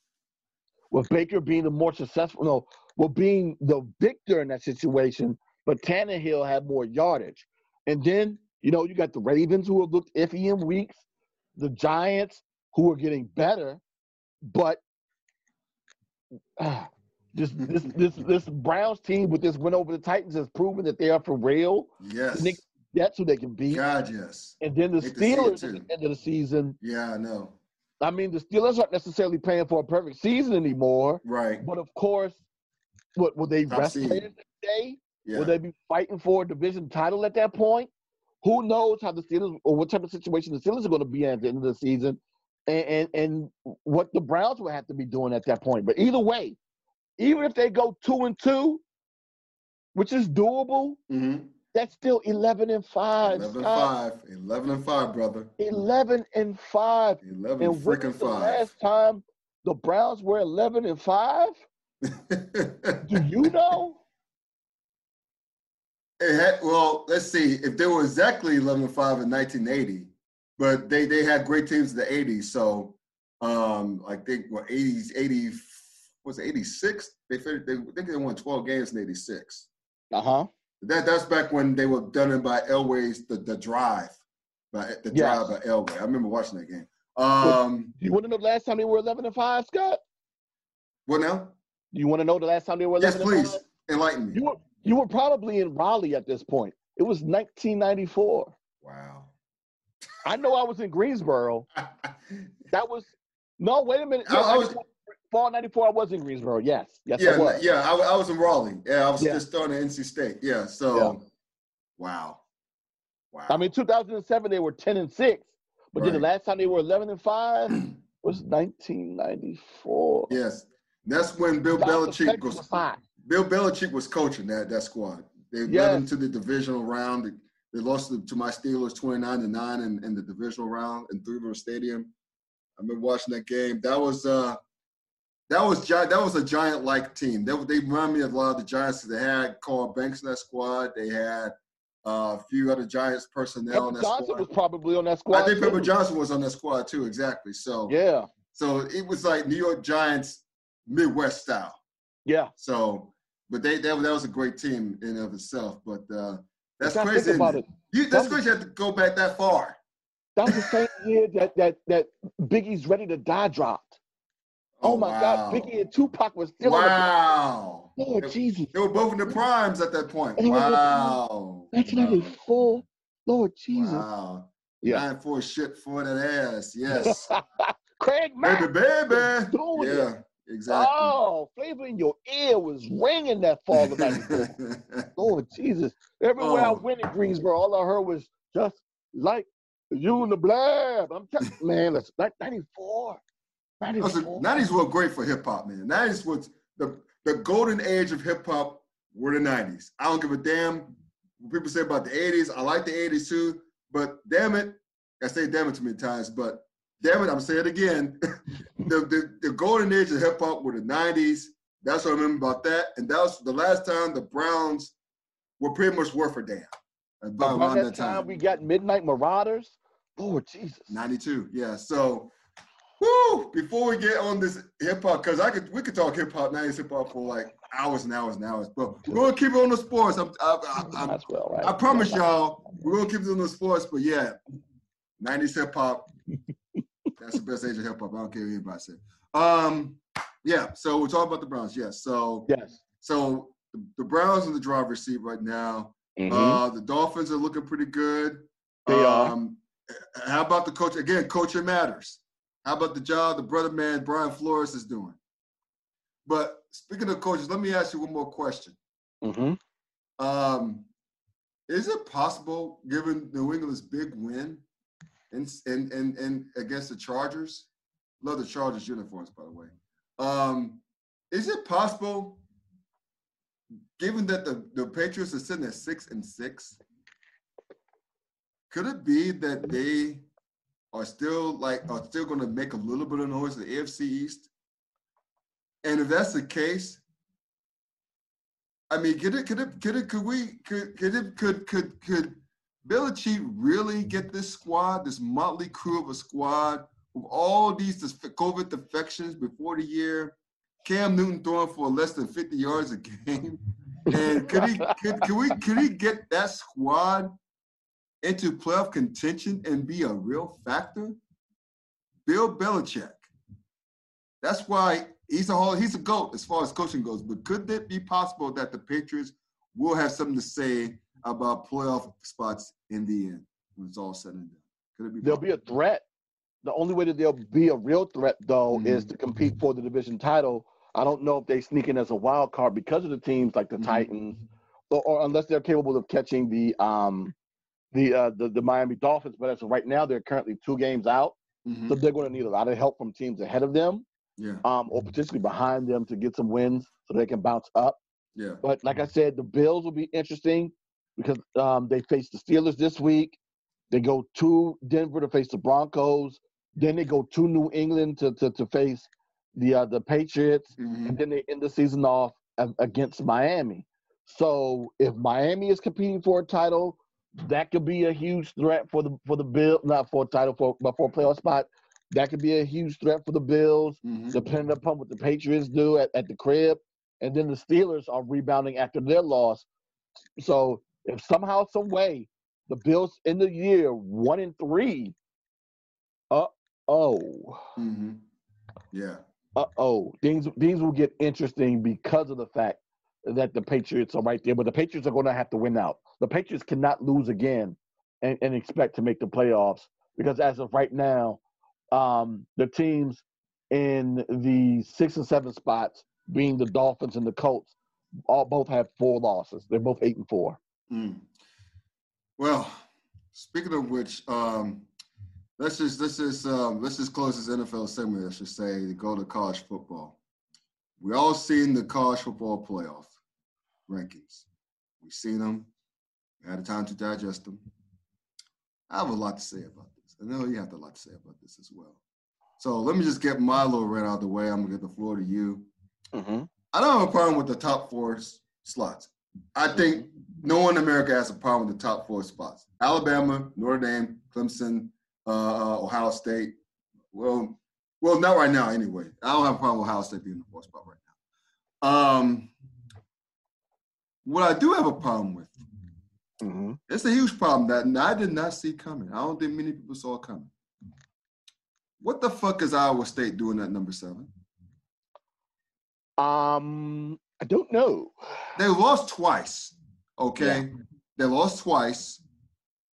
with Baker being the more successful, no, well being the victor in that situation, but Tannehill had more yardage. And then you know you got the Ravens who have looked iffy in weeks, the Giants who are getting better, but ah, this this this this Browns team with this win over the Titans has proven that they are for real. yes. Nick- That's who they can beat. God, yes. And then the Hate to see it, Steelers at the end of the season. Yeah, I know. I mean, the Steelers aren't necessarily playing for a perfect season anymore, Right. but of course, what will they Top rest players today? Yeah. Will they be fighting for a division title at that point? Who knows how the Steelers or what type of situation the Steelers are going to be at the end of the season, and, and and what the Browns will have to be doing at that point. But either way, even if they go two and two, which is doable, hmm that's still eleven and five. 11 and 5. 11 and 5, brother. Eleven and five. 11 And freaking 5. last time the Browns were eleven and five? <laughs> Do you know? It had, well, let's see. If they were exactly 11 and 5 in 1980, but they they had great teams in the 80s. So, um, I think what 80s, 80 was it 86? They they I think they won 12 games in 86. Uh huh. That that's back when they were done in by Elway's the the drive, by the Yes. drive by Elway. I remember watching that game. Um, you want to know the last time they were eleven and five, Scott? what now? You want to know the last time they were Yes, eleven and please five? enlighten me. You you were probably in Raleigh at this point. It was 1994. Wow. I know I was in Greensboro. <laughs> That was no. Wait a minute. I- I was- fall '94. I was in Greensboro. Yes, yes, I yeah, was. yeah. I, I was in Raleigh. Yeah, I was Yeah. just starting at NC State. Yeah. So, Yeah. wow, wow. I mean, 2007 they were 10 and six, but then the last time they were 11 and five <clears throat> was 1994. yes, that's when Bill Belichick was was hot. Bill Belichick was coaching that that squad. They led them to the divisional round. They, lost to, my Steelers 29 to 9 in, in the divisional round in Three River Stadium. I remember watching that game. That was uh that was that was a giant like team. They, they remind me of a lot of the Giants. They had Carl Banks in that squad. They had uh, a few other Giants personnel in Pepper that Johnson squad. was probably on that squad. I think Pepper too. Johnson was on that squad too. Exactly. So Yeah, so it was like New York Giants Midwest style. yeah. So, but they that, that was a great team in of itself. But uh, that's crazy. About it. You, that's crazy. You have to go back that far. That was the same year that that that Biggie's Ready to Die dropped. Oh, my wow. God, Biggie and Tupac was still Wow. the Lord Jesus. They were both in the primes at that point. They their Wow. 1994. Lord Jesus. Wow. Yeah. Nine four shit for that ass. Yes. <laughs> Craig baby, Mack. baby. Doing it. Exactly. Oh, flavor in your ear was ringing that fall of 94. <laughs> Lord Jesus. Everywhere Oh. I went in Greensboro, all I heard was just like you and the blab. I'm telling man, that's like 94. Listen, 94. 90s were great for hip hop, man. 90s was the, the golden age of hip hop were the 90s. I don't give a damn what people say about the 80s. I like the 80s too, but damn it, I say damn it too many times, but damn it, I'm saying it again. <laughs> the, the, the golden age of hip hop were the 90s. That's what I remember about that. And that was the last time the Browns were pretty much worth a damn. About around that time, we got Midnight Marauders. Lord Jesus. 92, yeah. So, whoo, before we get on this hip hop, because I could we could talk hip hop, 90s hip hop for like hours and hours and hours, but we're gonna keep it on the sports. I'm, I, I, I'm, well, right? I promise y'all, we're gonna keep it on the sports, but yeah, 90s hip hop, that's the best age of hip hop. I don't care what anybody say. Um, yeah, so we're talking about the Browns, yes. So, Yes. so the, Browns in the driver's seat right now. Mhm. Uh, the Dolphins are looking pretty good. They are. Um, How about the coach? Again, coaching matters. How about the job the brother man Brian Flores is doing? But speaking of coaches, let me ask you one more question. Mhm. Um, is it possible, given New England's big win in, in, in, in against the Chargers? Love the Chargers uniforms, by the way. Um, is it possible, given that the, the Patriots are sitting at six and six, could it be that they are still like are still going to make a little bit of noise in the AFC East? And if that's the case, I mean, could it could it could it could we could could it could could could Belichick really get this squad, this motley crew of a squad with all these COVID defections before the year? Cam Newton throwing for less than 50 yards a game. And could he could, could we could he get that squad into playoff contention and be a real factor? Bill Belichick. That's why he's a whole he's a goat as far as coaching goes. But could it be possible that the Patriots will have something to say about playoff spots in the end when it's all said and done? Could it be? There'll be a threat. The only way that there'll be a real threat, though, is Mhm. to compete for the division title. I don't know if they sneak in as a wild card because of the teams like the Mhm. Titans, or, or unless they're capable of catching the um the uh the, the Miami Dolphins. But as of right now, they're currently two games out, Mhm. so they're going to need a lot of help from teams ahead of them, Yeah, um, or potentially behind them to get some wins so they can bounce up. yeah. But like I said, the Bills will be interesting because um, they face the Steelers this week. They go to Denver to face the Broncos. Then they go to New England to to, to face the uh, the Patriots, Mhm. and then they end the season off against Miami. So if Miami is competing for a title, that could be a huge threat for the for the Bill, not for a title, for but for a playoff spot. That could be a huge threat for the Bills Mhm. depending upon what the Patriots do at, at the crib. And then the Steelers are rebounding after their loss. So if somehow, some way, the Bills end the year one and three, uh oh, Mhm. Yeah. uh oh, things things will get interesting because of the fact that the Patriots are right there. But the Patriots are going to have to win out. The Patriots cannot lose again and, and expect to make the playoffs because as of right now, um, the teams in the six and seven spots, being the Dolphins and the Colts, all both have four losses. They're both eight and four. Mm. Well, speaking of which, um, let's just let's just um, let's just close this NFL segment. I should say to go to college football. We all seen the college football playoff rankings. We've seen them. We had a time to digest them. I have a lot to say about this. I know you have a lot to say about this as well. So let me just get my little rant out of the way. I'm gonna get the floor to you. Mm-hmm. I don't have a problem with the top four slots. I think no one in America has a problem with the top four spots. Alabama, Notre Dame, Clemson, uh, Ohio State. Well, well, not right now anyway. I don't have a problem with Ohio State being the fourth spot right now. Um, what I do have a problem with, Mm-hmm. it's a huge problem that I did not see coming. I don't think many people saw coming. What the fuck is Iowa State doing at number seven? Um, I don't know. They lost twice. Okay, yeah. they lost twice.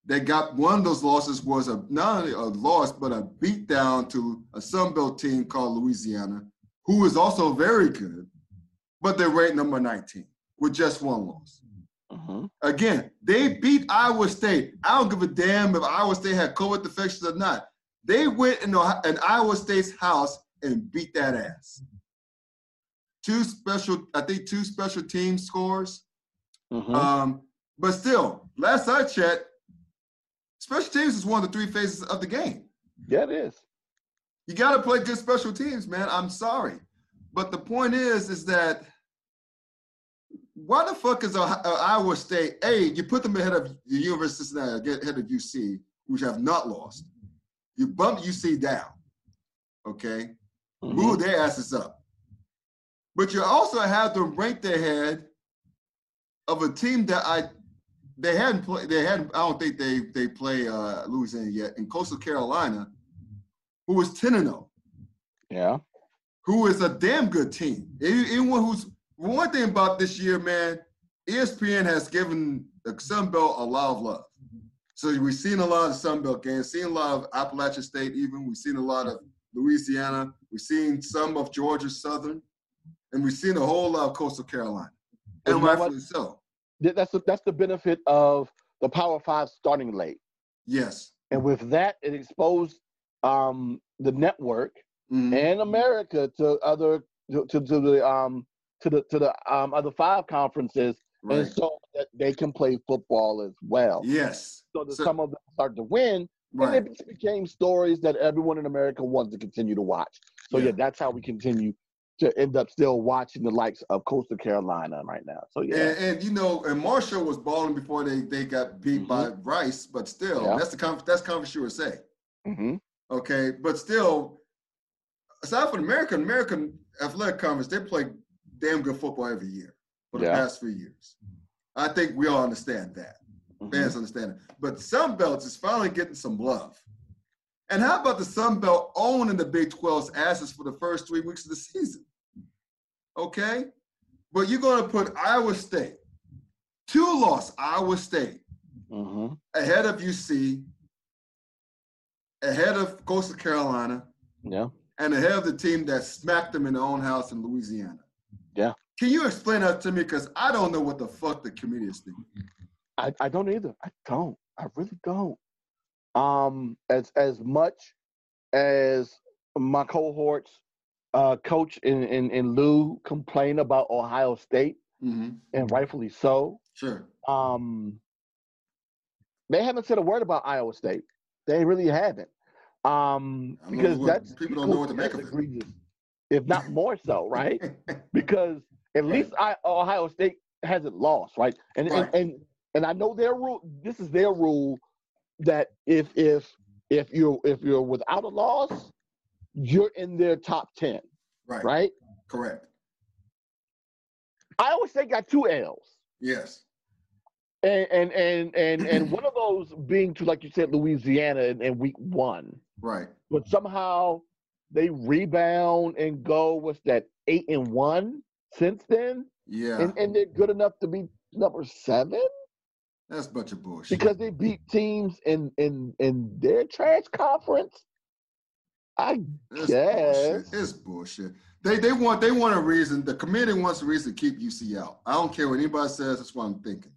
They got one of those losses was a not only a loss but a beatdown to a Sun Belt team called Louisiana, who is also very good, but they're ranked number 19 with just one loss. Uh-huh. Again, they beat Iowa State. I don't give a damn if Iowa State had COVID infections or not. They went in, in Iowa State's house and beat that ass. Two special, I think, two special team scores. Uh-huh. Um, but still, last I checked, special teams is one of the three phases of the game. Yeah, it is. You got to play good special teams, man. I'm sorry, but the point is, is that why the fuck is Iowa State? A, you put them ahead of the University of Cincinnati, ahead of UC, which have not lost. You bump UC down, okay? Mm-hmm. Move their asses up. But you also have them ranked ahead of a team that I they hadn't played. They hadn't. I don't think they they play uh, Louisiana yet in Coastal Carolina, who was ten and zero. Oh. Yeah. Who is a damn good team. Anyone who's one thing about this year, man, ESPN has given the Sun Belt a lot of love. So we've seen a lot of Sun Belt games, seen a lot of Appalachian State, even we've seen a lot of Louisiana, we've seen some of Georgia Southern, and we've seen a whole lot of Coastal Carolina, and rightfully so. That's the, that's the benefit of the Power Five starting late. Yes. And with that, it exposed um, the network mm-hmm. and America to other to, to, to the um, to the to the um, other five conferences, right. and so that they can play football as well. Yes. So that so, some of them start to win, right. and it became stories that everyone in America wants to continue to watch. So yeah, yeah that's how we continue to end up still watching the likes of Coastal Carolina right now. So yeah, and, and you know, and Marshall was balling before they they got beat mm-hmm. by Rice, but still, yeah. that's the conf- that's conference USA. Mm-hmm. Okay, but still, aside from American American Athletic Conference, they play damn good football every year for the yeah. past few years. I think we all understand that. Mm-hmm. Fans understand it. But Sun Belts is finally getting some love. And how about the Sun Belt owning the Big 12's asses for the first three weeks of the season? Okay? But you're going to put Iowa State, two loss Iowa State, mm-hmm. ahead of UC, ahead of Coastal Carolina, yeah, and ahead of the team that smacked them in their own house in Louisiana. Yeah. Can you explain that to me? Because I don't know what the fuck the committee is thinking. I, I don't either. I don't. I really don't. Um, as as much as my cohorts, uh, coach and, and, and Lou complain about Ohio State, mm-hmm. and rightfully so. Sure. Um, they haven't said a word about Iowa State. They really haven't. Um, because what, that's people don't know what to make of it if not more so, right? <laughs> because at least I, Ohio State hasn't lost, right? And, right. and and and I know their rule. This is their rule that if if if you're if you're without a loss, you're in their top ten, right? Right. Correct. I always say got two L's. Yes. And and and and, and one of those being to like you said Louisiana in, in week one. Right. But somehow they rebound and go what's that eight and one since then. Yeah, and, and they're good enough to be number seven. That's a bunch of bullshit. Because they beat teams in in in their trash conference. I That's guess bullshit. it's bullshit. They they want they want a reason. The committee wants a reason to keep UC out. I don't care what anybody says. That's what I'm thinking.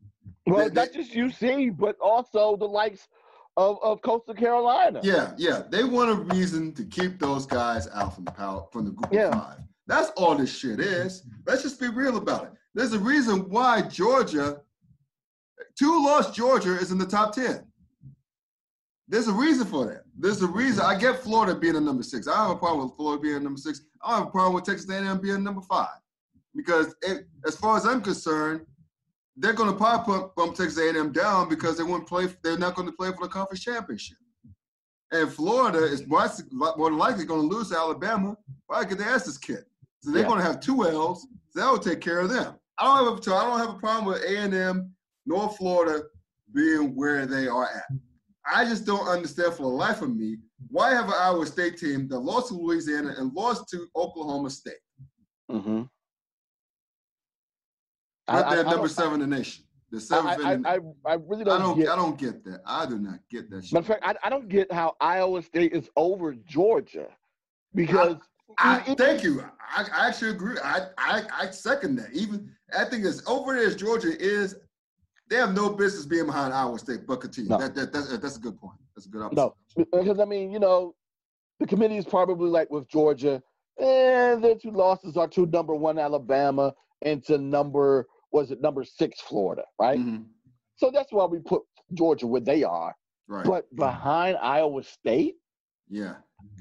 Well, they, not they, just UC, but also the likes of, of Coastal Carolina. Yeah, yeah. They want a reason to keep those guys out from the power from the group yeah. of five. That's all this shit is. Let's just be real about it. There's a reason why Georgia, two lost Georgia is in the top 10. There's a reason for that. There's a reason. I get Florida being a number six. I have a problem with Florida being a number six. I have a problem with Texas A&M being number five. Because it, as far as I'm concerned, they're going to probably put bump Texas A&M down because they won't play. They're not going to play for the conference championship. And Florida is more than likely going to lose to Alabama. Probably get their asses kicked. So they're yeah. going to have two L's. So that will take care of them. I don't have a, I don't have a problem with A&M nor Florida being where they are at. I just don't understand for the life of me why have an Iowa State team that lost to Louisiana and lost to Oklahoma State. Mm-hmm. But I- they're I number seven in the nation. The seventh I, the, I, I really don't, don't, get. I don't get that. I do not get that shit. Matter of fact, I, I don't get how Iowa State is over Georgia because I, thank you. I, I actually agree. I, I, I second that. Even I think as over there as Georgia is, they have no business being behind Iowa State. But continue. No. That, that, that's, that's a good point. That's a good option. no, because I mean, you know, the committee is probably like with Georgia, and their two losses are to number one Alabama and to number was it number six Florida, right? Mhm. So that's why we put Georgia where they are. Right. But behind Iowa State, yeah.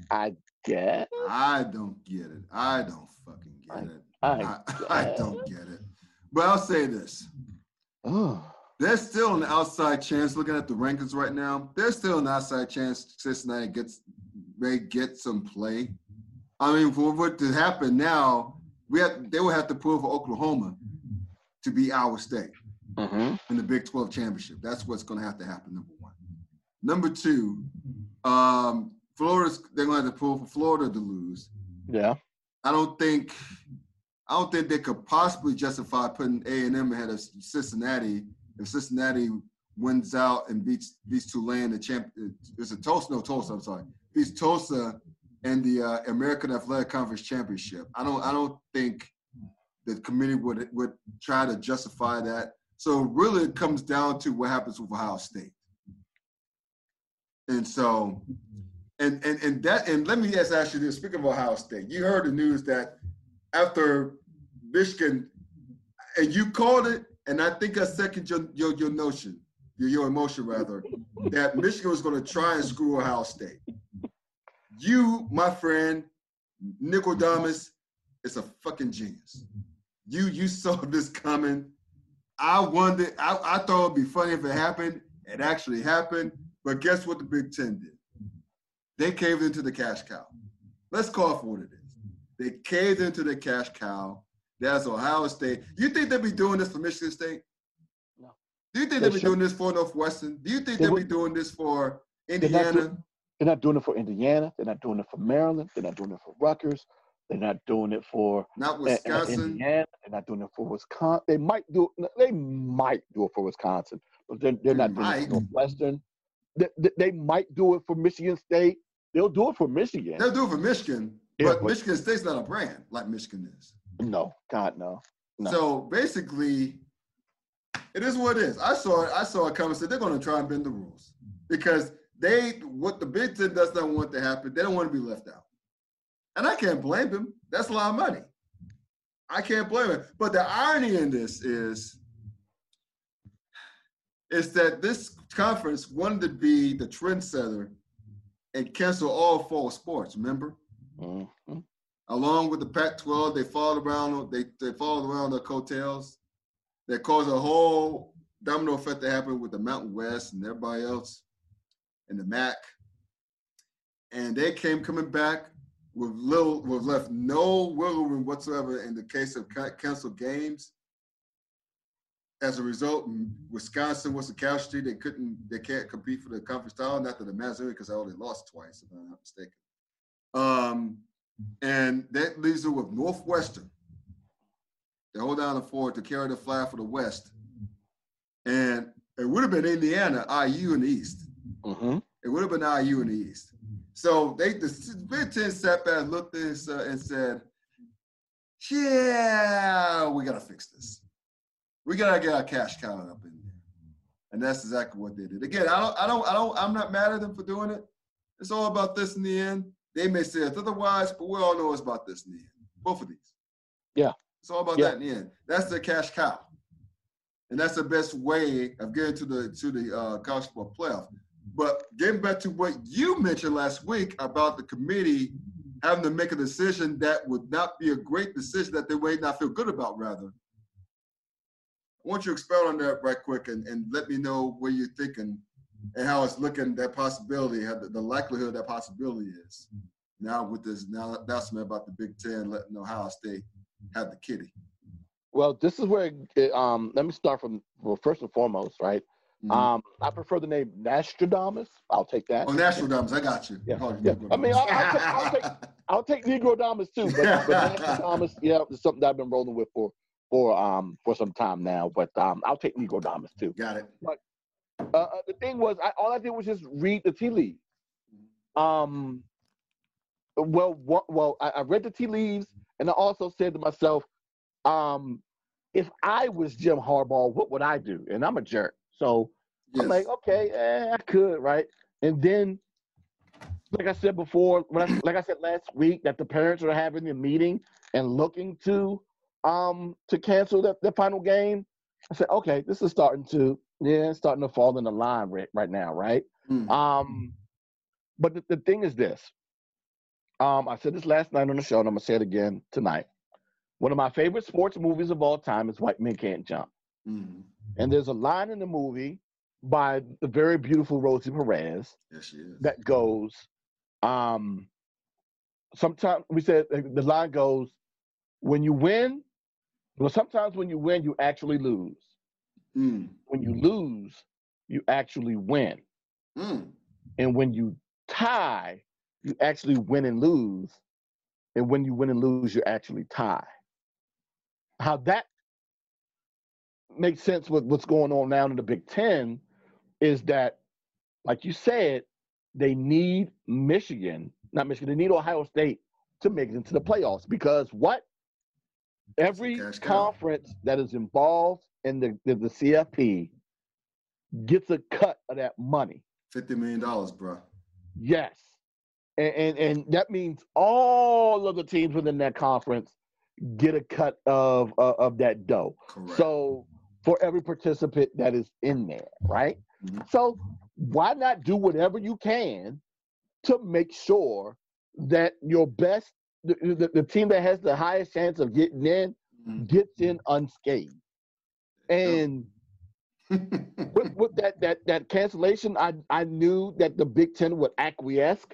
I guess. I don't get it. I don't fucking I- get it. I, I, <laughs> I don't get it. But I'll say this. Oh, There's still an outside chance. Looking at the rankings right now, there's still an outside chance Cincinnati gets may get some play. I mean, for what to happen now, we have they will have to pull for Oklahoma to beat Iowa State mhm. in the Big 12 championship. That's what's going to have to happen. Number one. Number two, um, Florida's they're going to have to pull for Florida to lose. yeah. I don't think I don't think they could possibly justify putting A and M ahead of Cincinnati if Cincinnati wins out and beats beats Tulane the champ. It's a Tulsa, no Tulsa. I'm sorry, beats Tulsa and the uh, American Athletic Conference championship. I don't I don't think the committee would would try to justify that. So really, it comes down to what happens with Ohio State. And so, and and and that and let me just ask you this. Speaking of Ohio State, you heard the news that after Michigan, and you called it, and I think I second your your, your notion, your, your emotion rather, that Michigan was going to try and screw Ohio State. You, my friend, Nicodemus, is a fucking genius. You you <laughs> saw this coming. I wondered. I, I thought it'd be funny if it happened. It actually happened. But guess what the Big Ten did? They caved into the cash cow. Let's call it for what it is. They caved into the cash cow. That's Ohio State. Do you think they'd be doing this for Michigan State? No. Do you think They they'd be should- doing this for Northwestern? Do you think They they'd be doing this for not Indiana? They're not doing it for Indiana. They're not doing it for Maryland. They're not doing it for Rutgers. They're not doing it for Not uh, uh, Wisconsin. Indiana. They're not doing it for Wisconsin. They might do. They might do it for Wisconsin, but they're, they're They not doing it might. for Northwestern. They, they, they might do it for Michigan State. They'll do it for Michigan. They'll do it for Michigan, Yeah, but but- Michigan State's not a brand like Michigan is. No, God, no. No. So basically, it is what it is. I saw it. I saw it coming. Said they're going to try and bend the rules because they what the Big Ten does not want to happen. They don't want to be left out, and I can't blame them. That's a lot of money. I can't blame it. But the irony in this is, is that this conference wanted to be the trendsetter and cancel all fall sports. Remember? Mhm. Along with the Pac-12, they followed around. They they followed around their coattails. That caused a whole domino effect to happen with the Mountain West and everybody else, and the MAC. And they came coming back with little, with left no wiggle room whatsoever in the case of canceled games. As a result, Wisconsin was a casualty. They couldn't, they can't compete for the conference title. Not that it matters because I only lost twice, if I'm not mistaken. Um, and that leaves her with Northwestern. They hold down the fort to carry the flag for the West. And it would have been Indiana, IU in the East. Mhm. It would have been IU in the East. So they the Big Ten sat back, looked at this, uh, and said, "Yeah, we gotta fix this. We gotta get our cash counted up in there." And that's exactly what they did. Again, I don't, I don't, I don't, I'm not mad at them for doing it. It's all about this in the end. They may say it's otherwise, but we all know it's about this in the end. Both of these. Yeah. It's all about Yeah. that in the end. That's the cash cow. And that's the best way of getting to the to the uh, college football playoff. But getting back to what you mentioned last week about the committee having to make a decision that would not be a great decision that they may not feel good about, rather. I want you to expound on that right quick and, and let me know where you're thinking and how it's looking, that possibility, how the, the likelihood that possibility is. Now with this now announcement about the Big Ten letting Ohio State have the kitty. Well, this is where. It, um, let me start from well, first and foremost, right? Mhm. Um, I prefer the name Nostradamus. I'll take that. oh, National I got you. Yeah, Call you yeah. I mean, I'll- I'll take- I'll take <laughs> I'll take Negro Damas too, but, but <laughs> Nostradamus, yeah, it's something that I've been rolling with for for um for some time now, but um I'll take Nicodemus too. Got it. Uh, uh, the thing was, I, all I did was just read the tea leaves. Um, well, what, well, I, I read the tea leaves, and I also said to myself, um, if I was Jim Harbaugh, what would I do? And I'm a jerk, so Yes. I'm like, okay, eh, I could, right? And then, like I said before, when I, like I said last week, that the parents are having a meeting and looking to um to cancel the, the final game. I said, okay, this is starting to yeah, it's starting to fall in the line right, right now, right? Mm. Um, but the, the thing is this. Um, I said this last night on the show, and I'm gonna say it again tonight. One of my favorite sports movies of all time is White Men Can't Jump. Mm. And there's a line in the movie by the very beautiful Rosie Perez Yes, that goes, um, sometimes we said uh, the line goes, when you win, well, sometimes when you win, you actually lose. Mm. When you lose, you actually win. Mm. And when you tie, you actually win and lose. And when you win and lose, you actually tie. How that makes sense with what's going on now in the Big Ten is that, like you said, they need Michigan, not Michigan, they need Ohio State to make it into the playoffs because what? Every conference that is involved in the, the, the CFP gets a cut of that money. Fifty million dollars, bro. Yes. And, and and that means all of the teams within that conference get a cut of uh, of that dough. Correct. So for every participant that is in there, right? Mhm. So why not do whatever you can to make sure that your best the, the, the team that has the highest chance of getting in Mm. gets in unscathed. And <laughs> with, with that that that cancellation, I I knew that the Big Ten would acquiesce,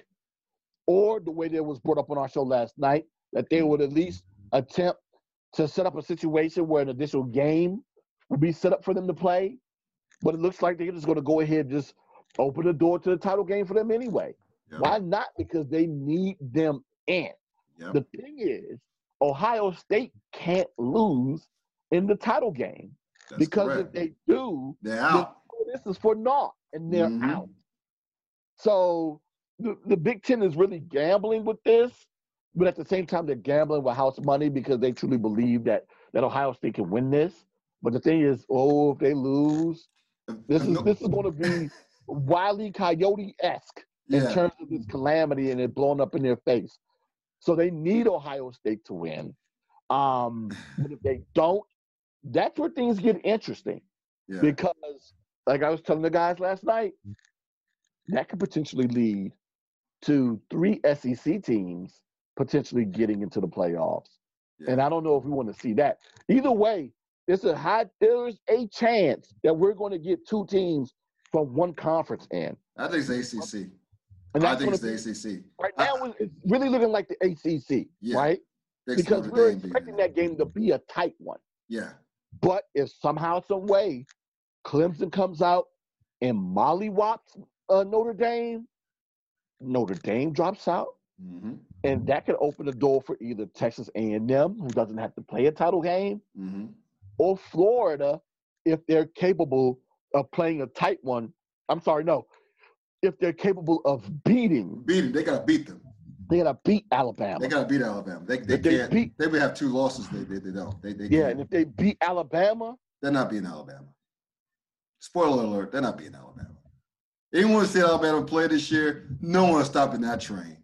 or the way that was brought up on our show last night, that they would at least attempt to set up a situation where an additional game would be set up for them to play. But it looks like they're just going to go ahead and just open the door to the title game for them anyway. Yep. Why not? Because they need them in. Yep. The thing is, Ohio State can't lose in the title game That's because correct. if they do, this is for naught, and they're Mhm. out. So the, the Big Ten is really gambling with this, but at the same time, they're gambling with house money because they truly believe that that Ohio State can win this. But the thing is, oh, if they lose, this is this is going to be <laughs> Wiley Coyote esque in yeah. terms of this calamity and it blowing up in their face. So they need Ohio State to win. Um, but if they don't, that's where things get interesting yeah. because, like I was telling the guys last night, that could potentially lead to three SEC teams potentially getting into the playoffs. Yeah. And I don't know if we want to see that. Either way, there's a high, there's a chance that we're going to get two teams from one conference in. I think it's ACC. And I think it's the ACC. right I- now. It's really looking like the ACC, Yeah. right? Because we're expecting that game to be a tight one. Yeah. But if somehow, some way, Clemson comes out and mollywops uh, Notre Dame, Notre Dame drops out, Mm-hmm. and that could open the door for either Texas A&M, who doesn't have to play a title game, Mm-hmm. or Florida, if they're capable of playing a tight one. I'm sorry, no, if they're capable of beating, Beating. They gotta beat them. they gotta beat Alabama. They gotta beat Alabama. They, they they can't. beat- they would have two losses. They they, they don't. They, they yeah, can't. and if they beat Alabama, They're not beating Alabama. Spoiler alert, they're not beating Alabama. Anyone see Alabama play this year? No one's stopping that train.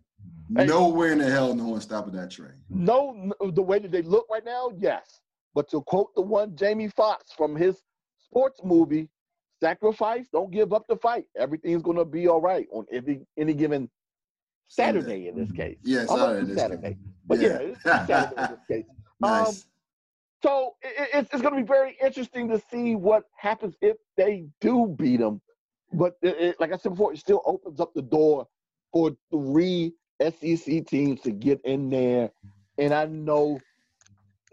Hey. Nowhere in the hell, no one's stopping that train. No, the way that they look right now, yes. But to quote the one Jamie Foxx from his sports movie, "Sacrifice, don't give up the fight. Everything's gonna be all right on any any given Saturday in this case. Yeah, I'm Saturday. to Saturday, but yeah, it's Saturday in this <laughs> case. nice. Um, so it, it's it's gonna be very interesting to see what happens if they do beat them. But it, it- like I said before, it still opens up the door for three SEC teams to get in there, and I know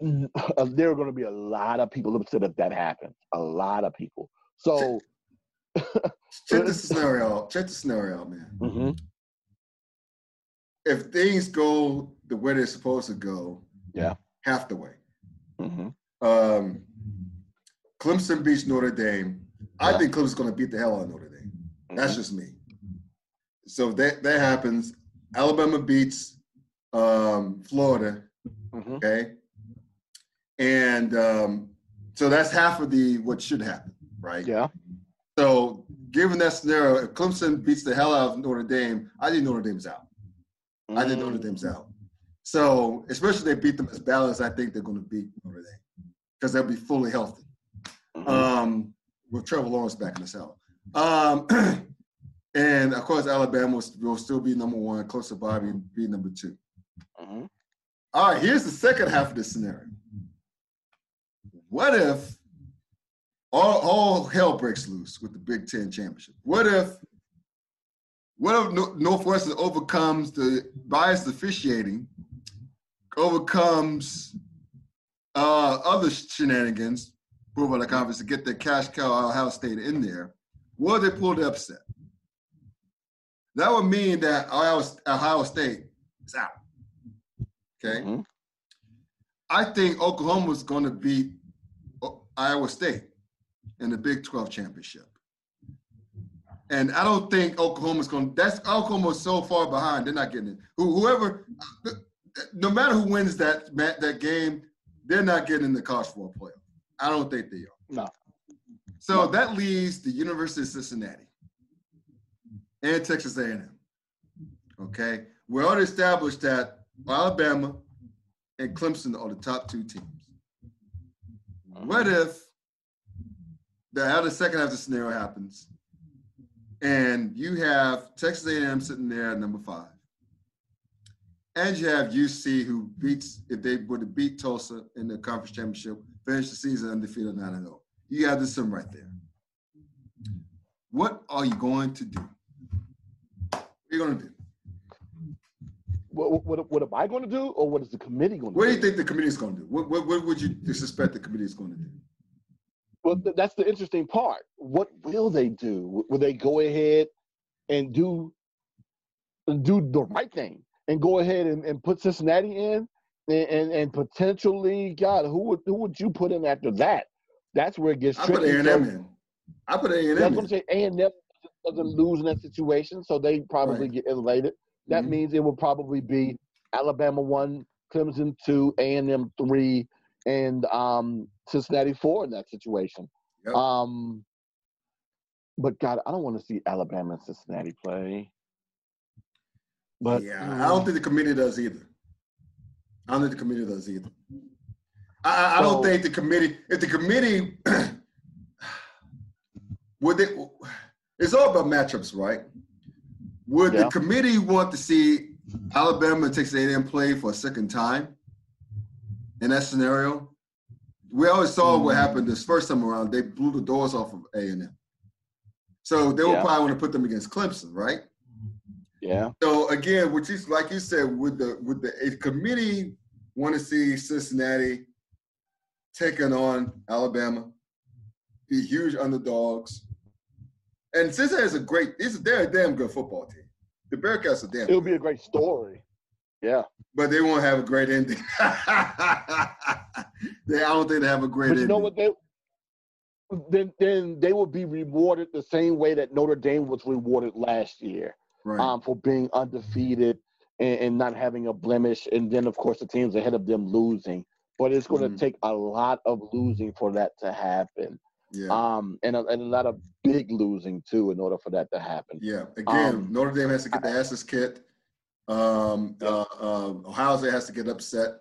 <laughs> there are going to be a lot of people upset if that happens. A lot of people. So <laughs> Check the scenario. out. Check the scenario, out, man. mhm, If things go the way they're supposed to go, Yeah. half the way. mhm. um, Clemson beats Notre Dame. I think Clemson's going to beat the hell out of Notre Dame. That's just me. So that that happens. Alabama beats um, Florida. Mhm. Okay, and um, so that's half of the what should happen, right? Yeah. So given that scenario, if Clemson beats the hell out of Notre Dame, I think Notre Dame's out. I think Notre Mm. Dame's out. So especially if they beat them as balanced, I think they're going to beat Notre Dame because they'll be fully healthy. Mhm. Um, with Trevor Lawrence back in the cell. Um, <clears throat> and of course, Alabama will, will still be number one. Close to Bobby be number two. Mhm. All right, here's the second half of this scenario. What if all, all hell breaks loose with the Big Ten championship? What if what if Nor- Northwestern overcomes the biased officiating, overcomes uh, other shenanigans, prove on the conference to get the cash cow Ohio State in there? What if they pull the upset? That would mean that Ohio, Ohio State is out. Okay. Mhm. I think Oklahoma's going to beat Iowa State in the Big 12 championship. And I don't think Oklahoma's going to, that's Oklahoma's so far behind, they're not getting it. Who, whoever, no matter who wins that, that game, they're not getting in the college football playoff. I don't think they are. No. So that leaves the University of Cincinnati and Texas A&M. Okay, we already established that Alabama and Clemson are the top two teams. What mm-hmm. if the other second half of the scenario happens, and you have Texas A&M sitting there at number five, and you have UC who beats if they were to beat Tulsa in the conference championship, finish the season undefeated nine and zero. You have this some right there. What are you going to do? What are you going to do? What, what, what am I going to do, or what is the committee going to do? What do? do you think the committee is going to do? What, what, what would you suspect the committee is going to do? Well, th- that's the interesting part. What will they do? Will they go ahead and do do the right thing and go ahead and, and put Cincinnati in and, and and potentially, God, who would who would you put in after that? That's where it gets I put tricky. A and So in. I put A and That's what I'm in. saying. A and M doesn't lose in that situation, so they probably Right. get insulated. That Mhm. means it will probably be Alabama one, Clemson two, A and M three, and um, Cincinnati four in that situation. Yep. Um, but God, I don't want to see Alabama and Cincinnati play. But yeah, mm, I don't think the committee does either. I don't think the committee does either. I, I- I don't think the committee. If the committee <clears throat> would they, it's all about matchups, right? Would the committee want to see Alabama and Texas A&M play for a second time in that scenario? We always saw what Mm. happened this first time around. They blew the doors off of A&M. So they would probably want to put them against Clemson, right? yeah, So again, which is like you said, with the with the a committee want to see Cincinnati taking on Alabama, be huge underdogs, and Cincinnati is a great. They're a damn good football team. The Bearcats are damn, it'll good, be a great story. Yeah, but they won't have a great ending. <laughs> they, I don't think they have a great but you ending. know what? They then then they will be rewarded the same way that Notre Dame was rewarded last year. Right. um, for being undefeated and, and not having a blemish, and then of course the teams ahead of them losing. But it's going to Mhm. take a lot of losing for that to happen, yeah. um, and a, and a lot of big losing too in order for that to happen. Yeah. Again, Um, Notre Dame has to get the asses kicked. Um, uh, uh, Ohio State has to get upset.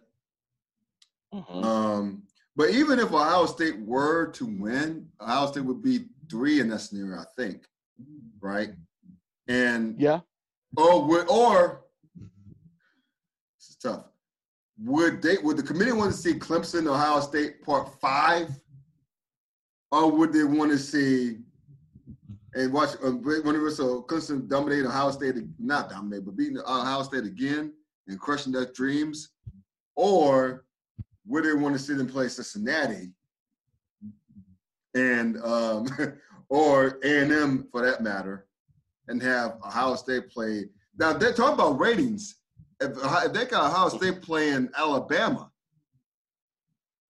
Mhm. Um, but even if Ohio State were to win, Ohio State would be three in that scenario, I think. Right? And Yeah, or would or this is tough. Would they would the committee want to see Clemson, Ohio State part five? Or would they want to see and watch uh, when it was so Clemson dominating Ohio State, not dominate, but beating Ohio State again and crushing their dreams? Or would they want to see them play Cincinnati and um, <laughs> or A and M for that matter, and have Ohio State play? Now they're talking about ratings. If, if they got Ohio State playing Alabama,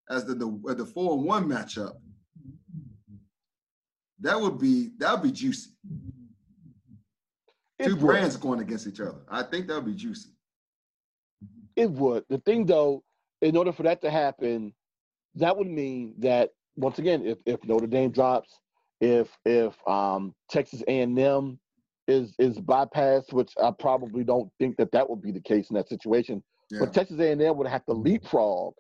as the the, the four and one matchup, that would be that would be juicy. It Two would. brands going against each other. I think that would be juicy. It would. The thing though, in order for that to happen, that would mean that once again, if, if Notre Dame drops, if if um, Texas A&M is is bypassed, which I probably don't think that that would be the case in that situation. Yeah. But Texas A&M would have to leapfrog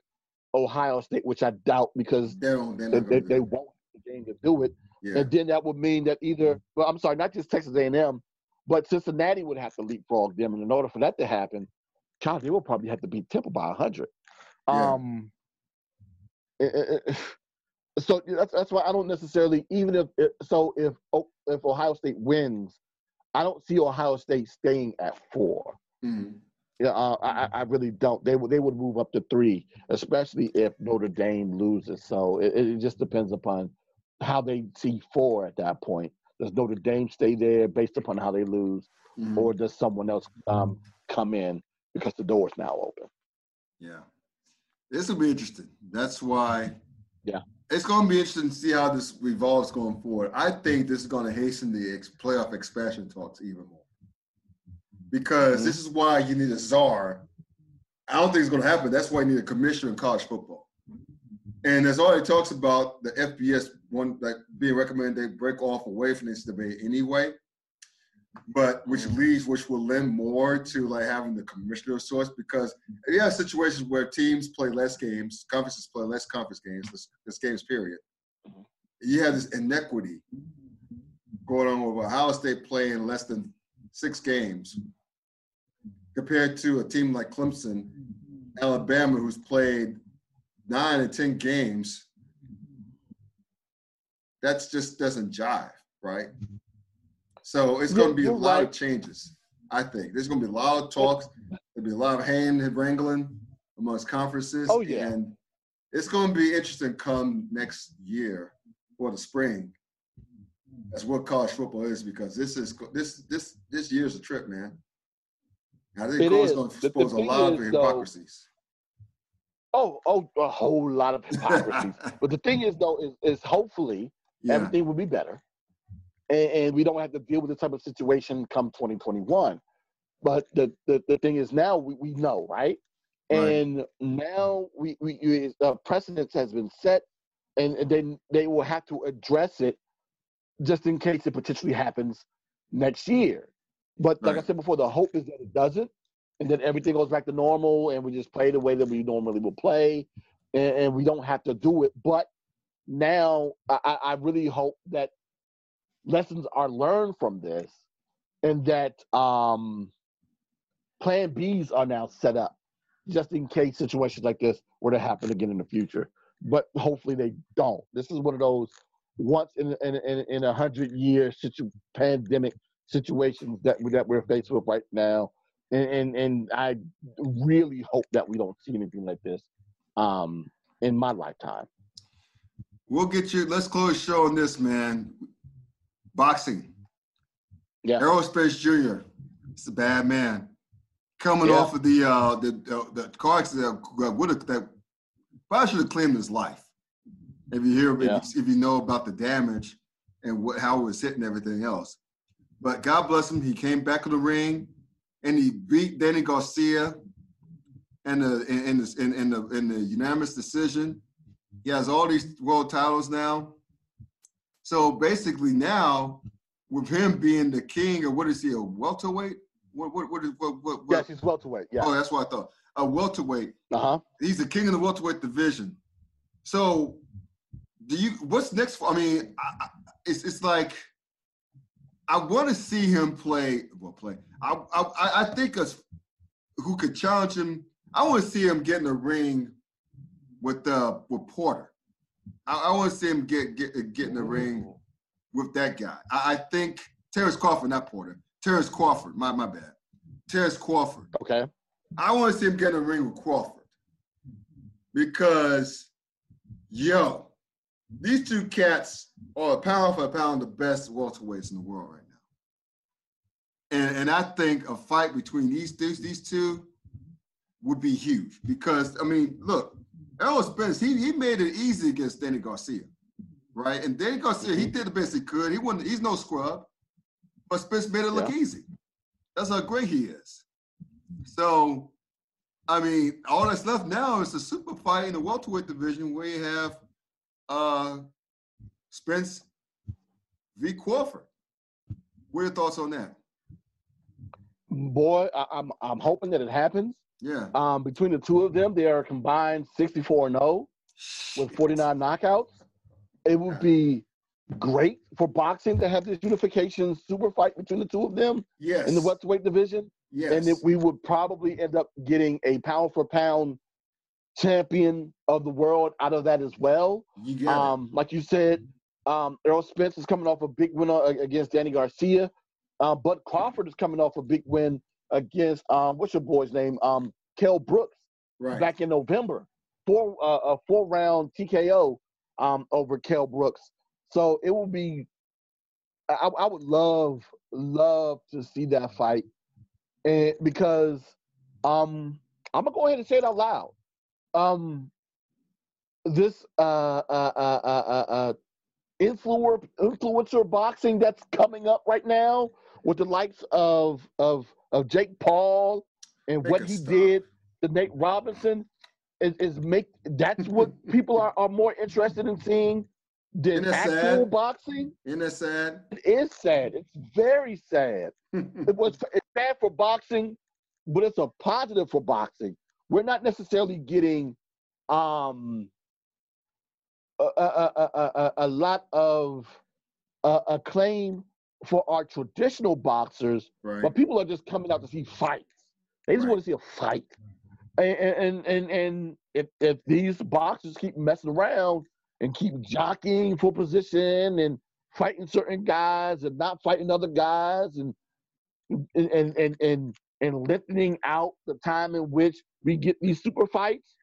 Ohio State, which I doubt because they don't. They, they, they won't have the game to do it. It. Yeah. And then that would mean that either, well, I'm sorry, not just Texas A&M, but Cincinnati would have to leapfrog them. And in order for that to happen, God, they will probably have to beat Temple by 100. Yeah. Um, eh, eh, eh, <sighs> so that's that's why I don't necessarily even if so if O- if Ohio State wins, I don't see Ohio State staying at four. Mhm. Yeah, uh, I I- I really don't. They would they would move up to three, especially if Notre Dame loses. So it, it just depends upon how they see four at that point. Does Notre Dame stay there based upon how they lose, Mhm. or does someone else um, come in because the door is now open? Yeah. This will be interesting. That's why. Yeah. It's going to be interesting to see how this evolves going forward. I think this is going to hasten the ex- playoff expansion talks even more. Because Mhm. this is why you need a czar. I don't think it's going to happen. That's why you need a commissioner in college football. And there's already talks about the FBS one like being recommended they break off away from this debate anyway. But which Mhm. leads, which will lend more to like having the commissioner of sorts because you have situations where teams play less games, conferences play less conference games, this, this games period. Mhm. You have this inequity going on with Ohio State playing less than six games compared to a team like Clemson, Alabama, who's played nine and ten games. That's just doesn't jive, right? Mm-hmm. So it's going to be a lot of changes. I think there's going to be a lot of talks. There'll be a lot of hand wrangling amongst conferences. Oh, yeah. and it's going to be interesting come next year for the spring. That's what college football is because this is this this this year's a trip, man. I think It college is. going to The- the expose a lot of is, though, hypocrisies. Oh, oh, a whole lot of <laughs> hypocrisy. but the thing is, though, is, is hopefully yeah, everything will be better, and, and we don't have to deal with this type of situation come 2021. But the the, the thing is now we, we know, right? Right. And now we we uh, precedence has been set, and, and then they will have to address it, just in case it potentially happens next year. But like Right. I said before, the hope is that it doesn't, and then everything goes back to normal, and we just play the way that we normally will play, and, and we don't have to do it. But now I, I really hope that lessons are learned from this, and that um, Plan Bs are now set up just in case situations like this were to happen again in the future. But hopefully they don't. This is one of those once in in in, in a hundred year situ- pandemic situations that we, that we're faced with right now, and, and and I really hope that we don't see anything like this um, in my lifetime. We'll get you. Let's close show on this, man. Boxing. Yeah. Errol Spence Junior. It's a bad man. Coming Yeah. off of the uh the the, the car accident that would have that probably should have claimed his life. If you hear Yeah. if, you, if you know about the damage and what how it was hitting everything else. But God bless him, he came back in the ring and he beat Danny Garcia in the in, the in, in the in the unanimous decision. He has all these world titles now. So basically now, with him being the king, or what is he, a welterweight? What what what is what what? what Yes, he's welterweight. Yeah. Oh, that's what I thought. A welterweight. Uh huh. He's the king of the welterweight division. So, do you? What's next? For, I mean, I, I, it's it's like I want to see him play. Well, play. I I I think us who could challenge him. I want to see him get in the ring with uh with Porter. I, I want to see him get get get in the ring with that guy. I, I think Terrence Crawford, not Porter. Terrence Crawford. My my bad. Terrence Crawford. Okay. I want to see him get in the ring with Crawford because, yo, these two cats are pound for pound the best welterweights in the world right now. And and I think a fight between these these these two would be huge because I mean, look, Errol Spence, he he made it easy against Danny Garcia, right? And Danny Garcia, he Mhm. did the best he could. He wasn't. He's no scrub, but Spence made it look Yeah. easy. That's how great he is. So, I mean, all that's left now is the super fight in the welterweight division where you have uh Spence v. Crawford. What are your thoughts on that? Boy, I, I'm I'm hoping that it happens. Yeah. Um, between the two of them, they are combined 64 and 0 with 49 knockouts. It would be great for boxing to have this unification super fight between the two of them Yes. in the welterweight division, Yes. and we would probably end up getting a pound for pound champion of the world out of that as well. you Um, like you said, um, Errol Spence is coming off a big win uh, against Danny Garcia. Uh, but Crawford is coming off a big win against um, what's your boy's name? Um, Kell Brooks. Right. back in November. Four uh, a four round TKO um, over Kell Brooks. So it will be. I, I would love love to see that fight, and because um, I'm gonna go ahead and say it out loud. Um, this uh, uh, uh, uh, uh, uh, influencer influencer boxing that's coming up right now with the likes of of of Jake Paul and Make what he stop. did to Nate Robinson is, is make that's what <laughs> people are, are more interested in seeing than actual sad? boxing. Isn't that sad? It is sad. It's very sad. <laughs> It was it's bad for boxing, but it's a positive for boxing. We're not necessarily getting um a, a, a, a, a- a lot of uh, acclaim for our traditional boxers, right. but people are just coming out to see fights. They just Right. want to see a fight. And and and and if if these boxers keep messing around and keep jockeying for position and fighting certain guys and not fighting other guys and and and and and, and lengthening out the time in which we get these super fights,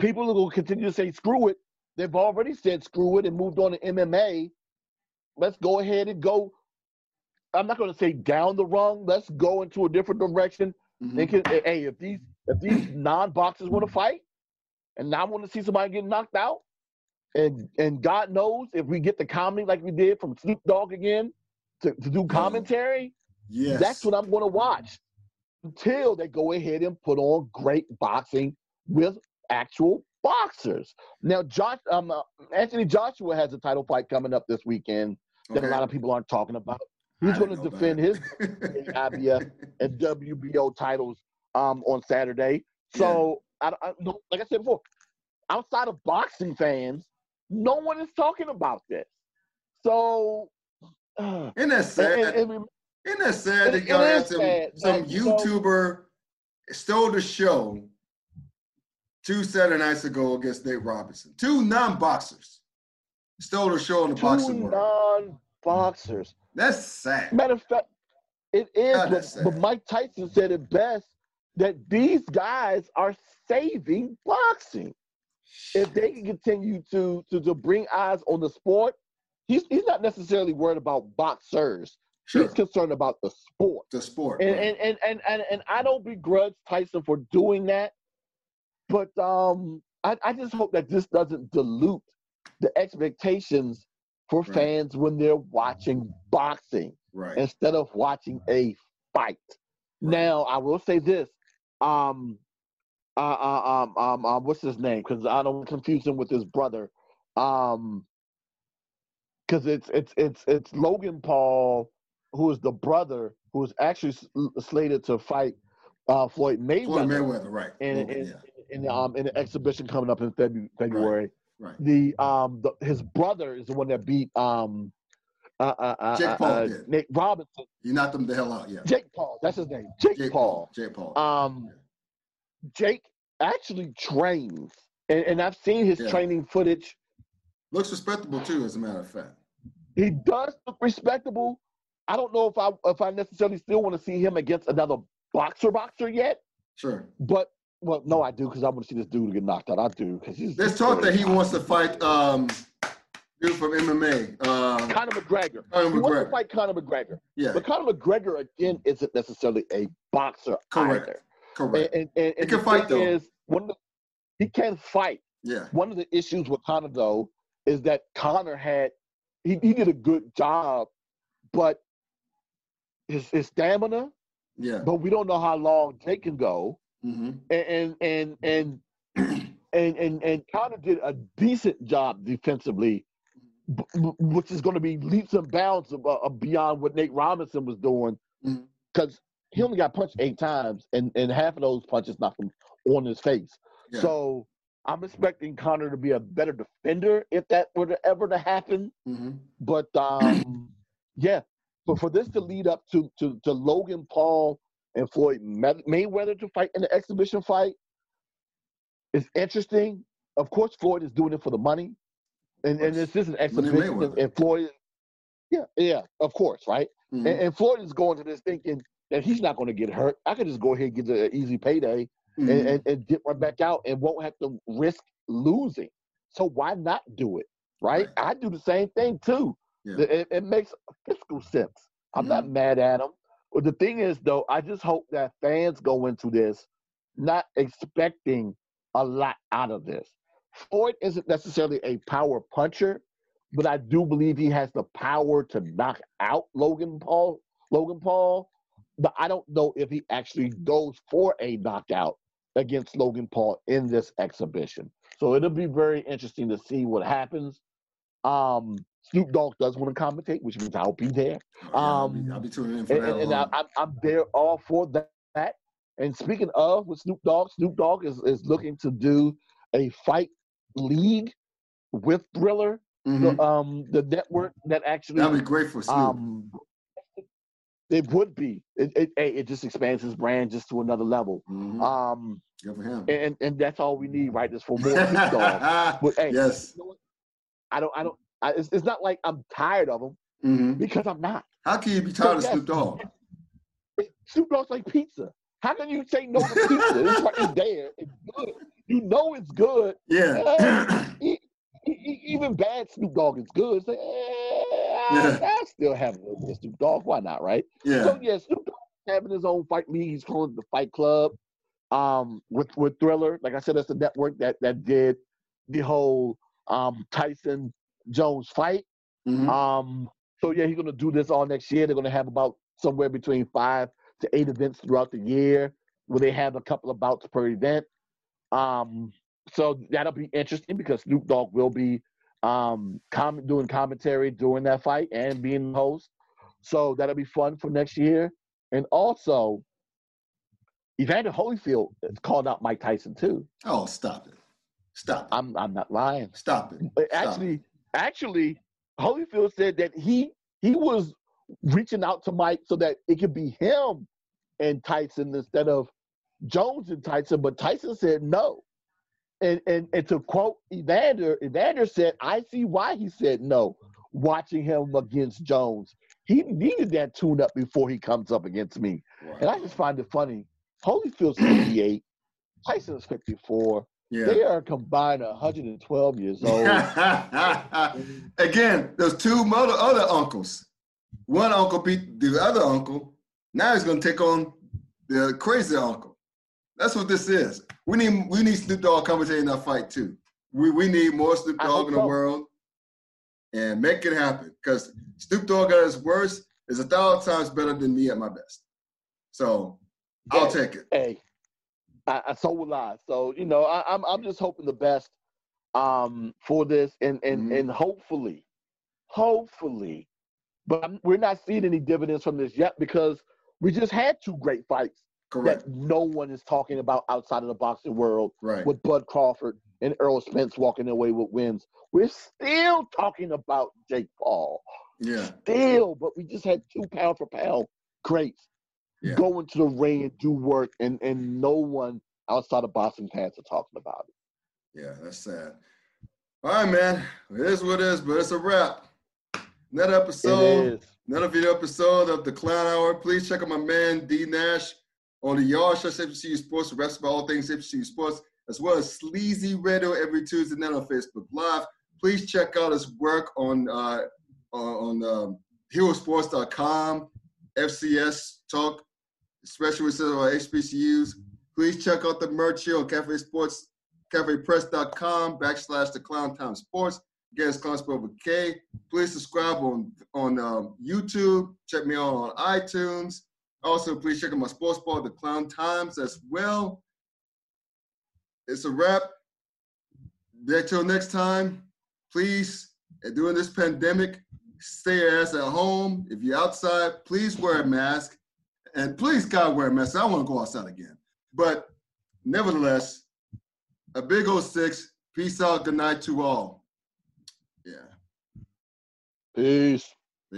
people are going to continue to say screw it. They've already said screw it and moved on to MMA. Let's go ahead and go. I'm not going to say down the rung. Let's go into a different direction. Mhm. They can, hey, if these if these non-boxers want to fight, and I want to see somebody get knocked out, and and God knows if we get the comedy like we did from Snoop Dogg again to, to do commentary, Yes. that's what I'm going to watch until they go ahead and put on great boxing with actual boxers. Now, Josh, um, uh, Anthony Joshua has a title fight coming up this weekend that a lot of people aren't talking about. He's going to defend his <laughs> IBF and WBO titles um, on Saturday. So, I, I, no, like I said before, outside of boxing fans, no one is talking about this. So, uh, <sighs> Isn't that sad? and- and- and Isn't that sad It- that y'all had some, sad, some man. You know- YouTuber stole the show two Saturday nights ago against Nate Robinson? Two non-boxers stole the show in the two boxing world. non-boxers. That's sad. Matter of fact, it is. God, but, but. Mike Tyson said it best that these guys are saving boxing. If they can continue to to, to bring eyes on the sport, he's he's not necessarily worried about boxers. Sure. He's concerned about the sport. The sport. And right. and, and and and and I don't begrudge Tyson for doing that, but um, I, I just hope that this doesn't dilute the expectations for Right. fans when they're watching boxing right. instead of watching a fight. Now, I will say this: um, uh, uh, um, um, um, what's his name? Because I don't confuse him with his brother. Um, because it's it's it's it's Logan Paul, who is the brother who is actually slated to fight uh, Floyd Mayweather, Floyd Mayweather, right. in, Logan, in, yeah. In, the um, in an exhibition coming up in February. Right. The um the, his brother is the one that beat um uh, uh, uh, Jake uh, Paul uh, did. Nick Robinson. You knocked them the hell out, yeah. Jake Paul, that's his name. Jake, Jake Paul. Jake Paul. Um, Jake actually trains, and, and I've seen his Yeah. training footage. Looks respectable too, as a matter of fact. He does look respectable. I don't know if I if I necessarily still want to see him against another boxer boxer yet, Sure. but well, no, I do because I want to see this dude get knocked out. I do because he's. There's talk that he wants to fight um dude from MMA. Uh, Conor McGregor. Conor McGregor. He wants to fight Conor McGregor, Yeah, but Conor McGregor again isn't necessarily a boxer correct. either. Correct. And, and, and, and can the fight, thing though. Is, one of the, he can fight. Yeah. One of the issues with Conor though is that Conor had he, he did a good job, but his his stamina, Yeah. but we don't know how long Jake can go. Mm-hmm. And and and and and and, and Conor did a decent job defensively, b- which is going to be leaps and bounds of, uh, beyond what Nate Robinson was doing, because he only got punched eight times, and and half of those punches knocked him on his face. Yeah. So I'm expecting Conor to be a better defender if that were to ever to happen. mm-hmm. But um, yeah, but for this to lead up to to, to Logan Paul and Floyd May- Mayweather to fight in the exhibition fight is interesting. Of course, Floyd is doing it for the money, and and this is an exhibition. And, and Floyd, yeah, yeah, of course, right. Mm-hmm. And, and Floyd is going to this thinking that he's not going to get hurt. I could just go ahead and get an easy payday Mm-hmm. and, and, and dip right back out and won't have to risk losing. So why not do it? Right? Right. I do the same thing too. Yeah. It, it makes fiscal sense. I'm not mad at him. But the thing is, though, I just hope that fans go into this not expecting a lot out of this. Floyd isn't necessarily a power puncher, but I do believe he has the power to knock out Logan Paul. Logan Paul, but I don't know if he actually goes for a knockout against Logan Paul in this exhibition. So it'll be very interesting to see what happens. Um, Snoop Dogg does want to commentate, which means I'll be there. Yeah, I'll, be, um, I'll be tuning in for And, that. and, and I, I'm, I'm there all for that. And speaking of with Snoop Dogg, Snoop Dogg is, is looking to do a fight league with Triller, Mhm. the, um, the network that actually That'd be great for Snoop. um, it would be. It, it it just expands his brand just to another level. Mhm. Um, Good for him. and and that's all we need, right? Is for more Snoop Dogg. <laughs> But hey, yes. you know? I don't I don't. I, it's, it's not like I'm tired of him hmm because I'm not. How can you be tired of. Snoop Dogg? Snoop Dogg's like pizza. How can you say no to pizza? it's right it's there. It's good. You know it's good. Yeah. <clears throat> E- e- e- even bad Snoop Dogg is good. Like, eh, Yeah. I, I still have a little bit of Snoop Dogg. Why not, right? yeah. So yeah, Snoop Dogg having his own fight league. He's calling it the Fight Club. Um, with with Triller, like I said, that's the network that that did the whole um Tyson Jones fight. Mhm. Um, so yeah, he's gonna do this all next year. They're gonna have about somewhere between five to eight events throughout the year, where they have a couple of bouts per event. Um, so that'll be interesting because Snoop Dogg will be um com- doing commentary during that fight and being the host. So that'll be fun for next year. And also, Evander Holyfield has called out Mike Tyson too. Oh, stop it. Stop it. I'm I'm not lying. Stop it. Stop actually, actually, Holyfield said that he he was reaching out to Mike so that it could be him and Tyson instead of Jones and Tyson. But Tyson said no. And and and to quote Evander, Evander said, "I see why he said no." Watching him against Jones, he needed that tune up before he comes up against me. And I just find it funny. Holyfield's 58, Tyson's 54. Yeah. They are combined 112 years <laughs> old. Again, there's two mother, other uncles. One uncle beat the other uncle. Now he's gonna take on the crazy uncle. That's what this is. We need we need Snoop Dogg commentating that fight too. We we need more Snoop Dogg in the so. world, and make it happen. Because Snoop Dogg at his worst is a thousand times better than me at my best. So I'll take it. hey, I, I so will I. So you know, I, I'm I'm just hoping the best um for this, and and Mhm. and hopefully, hopefully, but I'm, we're not seeing any dividends from this yet because we just had two great fights Correct. that no one is talking about outside of the boxing world Right. with Bud Crawford and Errol Spence walking away with wins. We're still talking about Jake Paul. Yeah. Still, but we just had two pound for pound greats Yeah. go into the ring and do work, and and no one outside of Boston fans are talking about it. Yeah, that's sad. All right, man. It is what it is, but it's a wrap. Another episode, another video episode of the Clown Hour. Please check out my man D Nash on the Yard Show, HBCU Sports, the rest of all things HBCU Sports, as well as Sleazy Radio every Tuesday night on Facebook Live. Please check out his work on uh, on um, HeroSports.com, FCS Talk, especially with our HBCUs. Please check out the merch here on Cafe Sports cafepress.com backslash the Clown Time Sports. Again, it's Clown Sport with K. Please subscribe on on uh, YouTube. Check me out on iTunes. Also, please check out my sports bar, The Clown Times, as well. It's a wrap. Until next time, please, during this pandemic, stay your ass at home. If you're outside, please wear a mask. And please, God, wear a mask. I want to go outside again. But nevertheless, a big old six. Peace out. Good night to all. Yeah. Peace.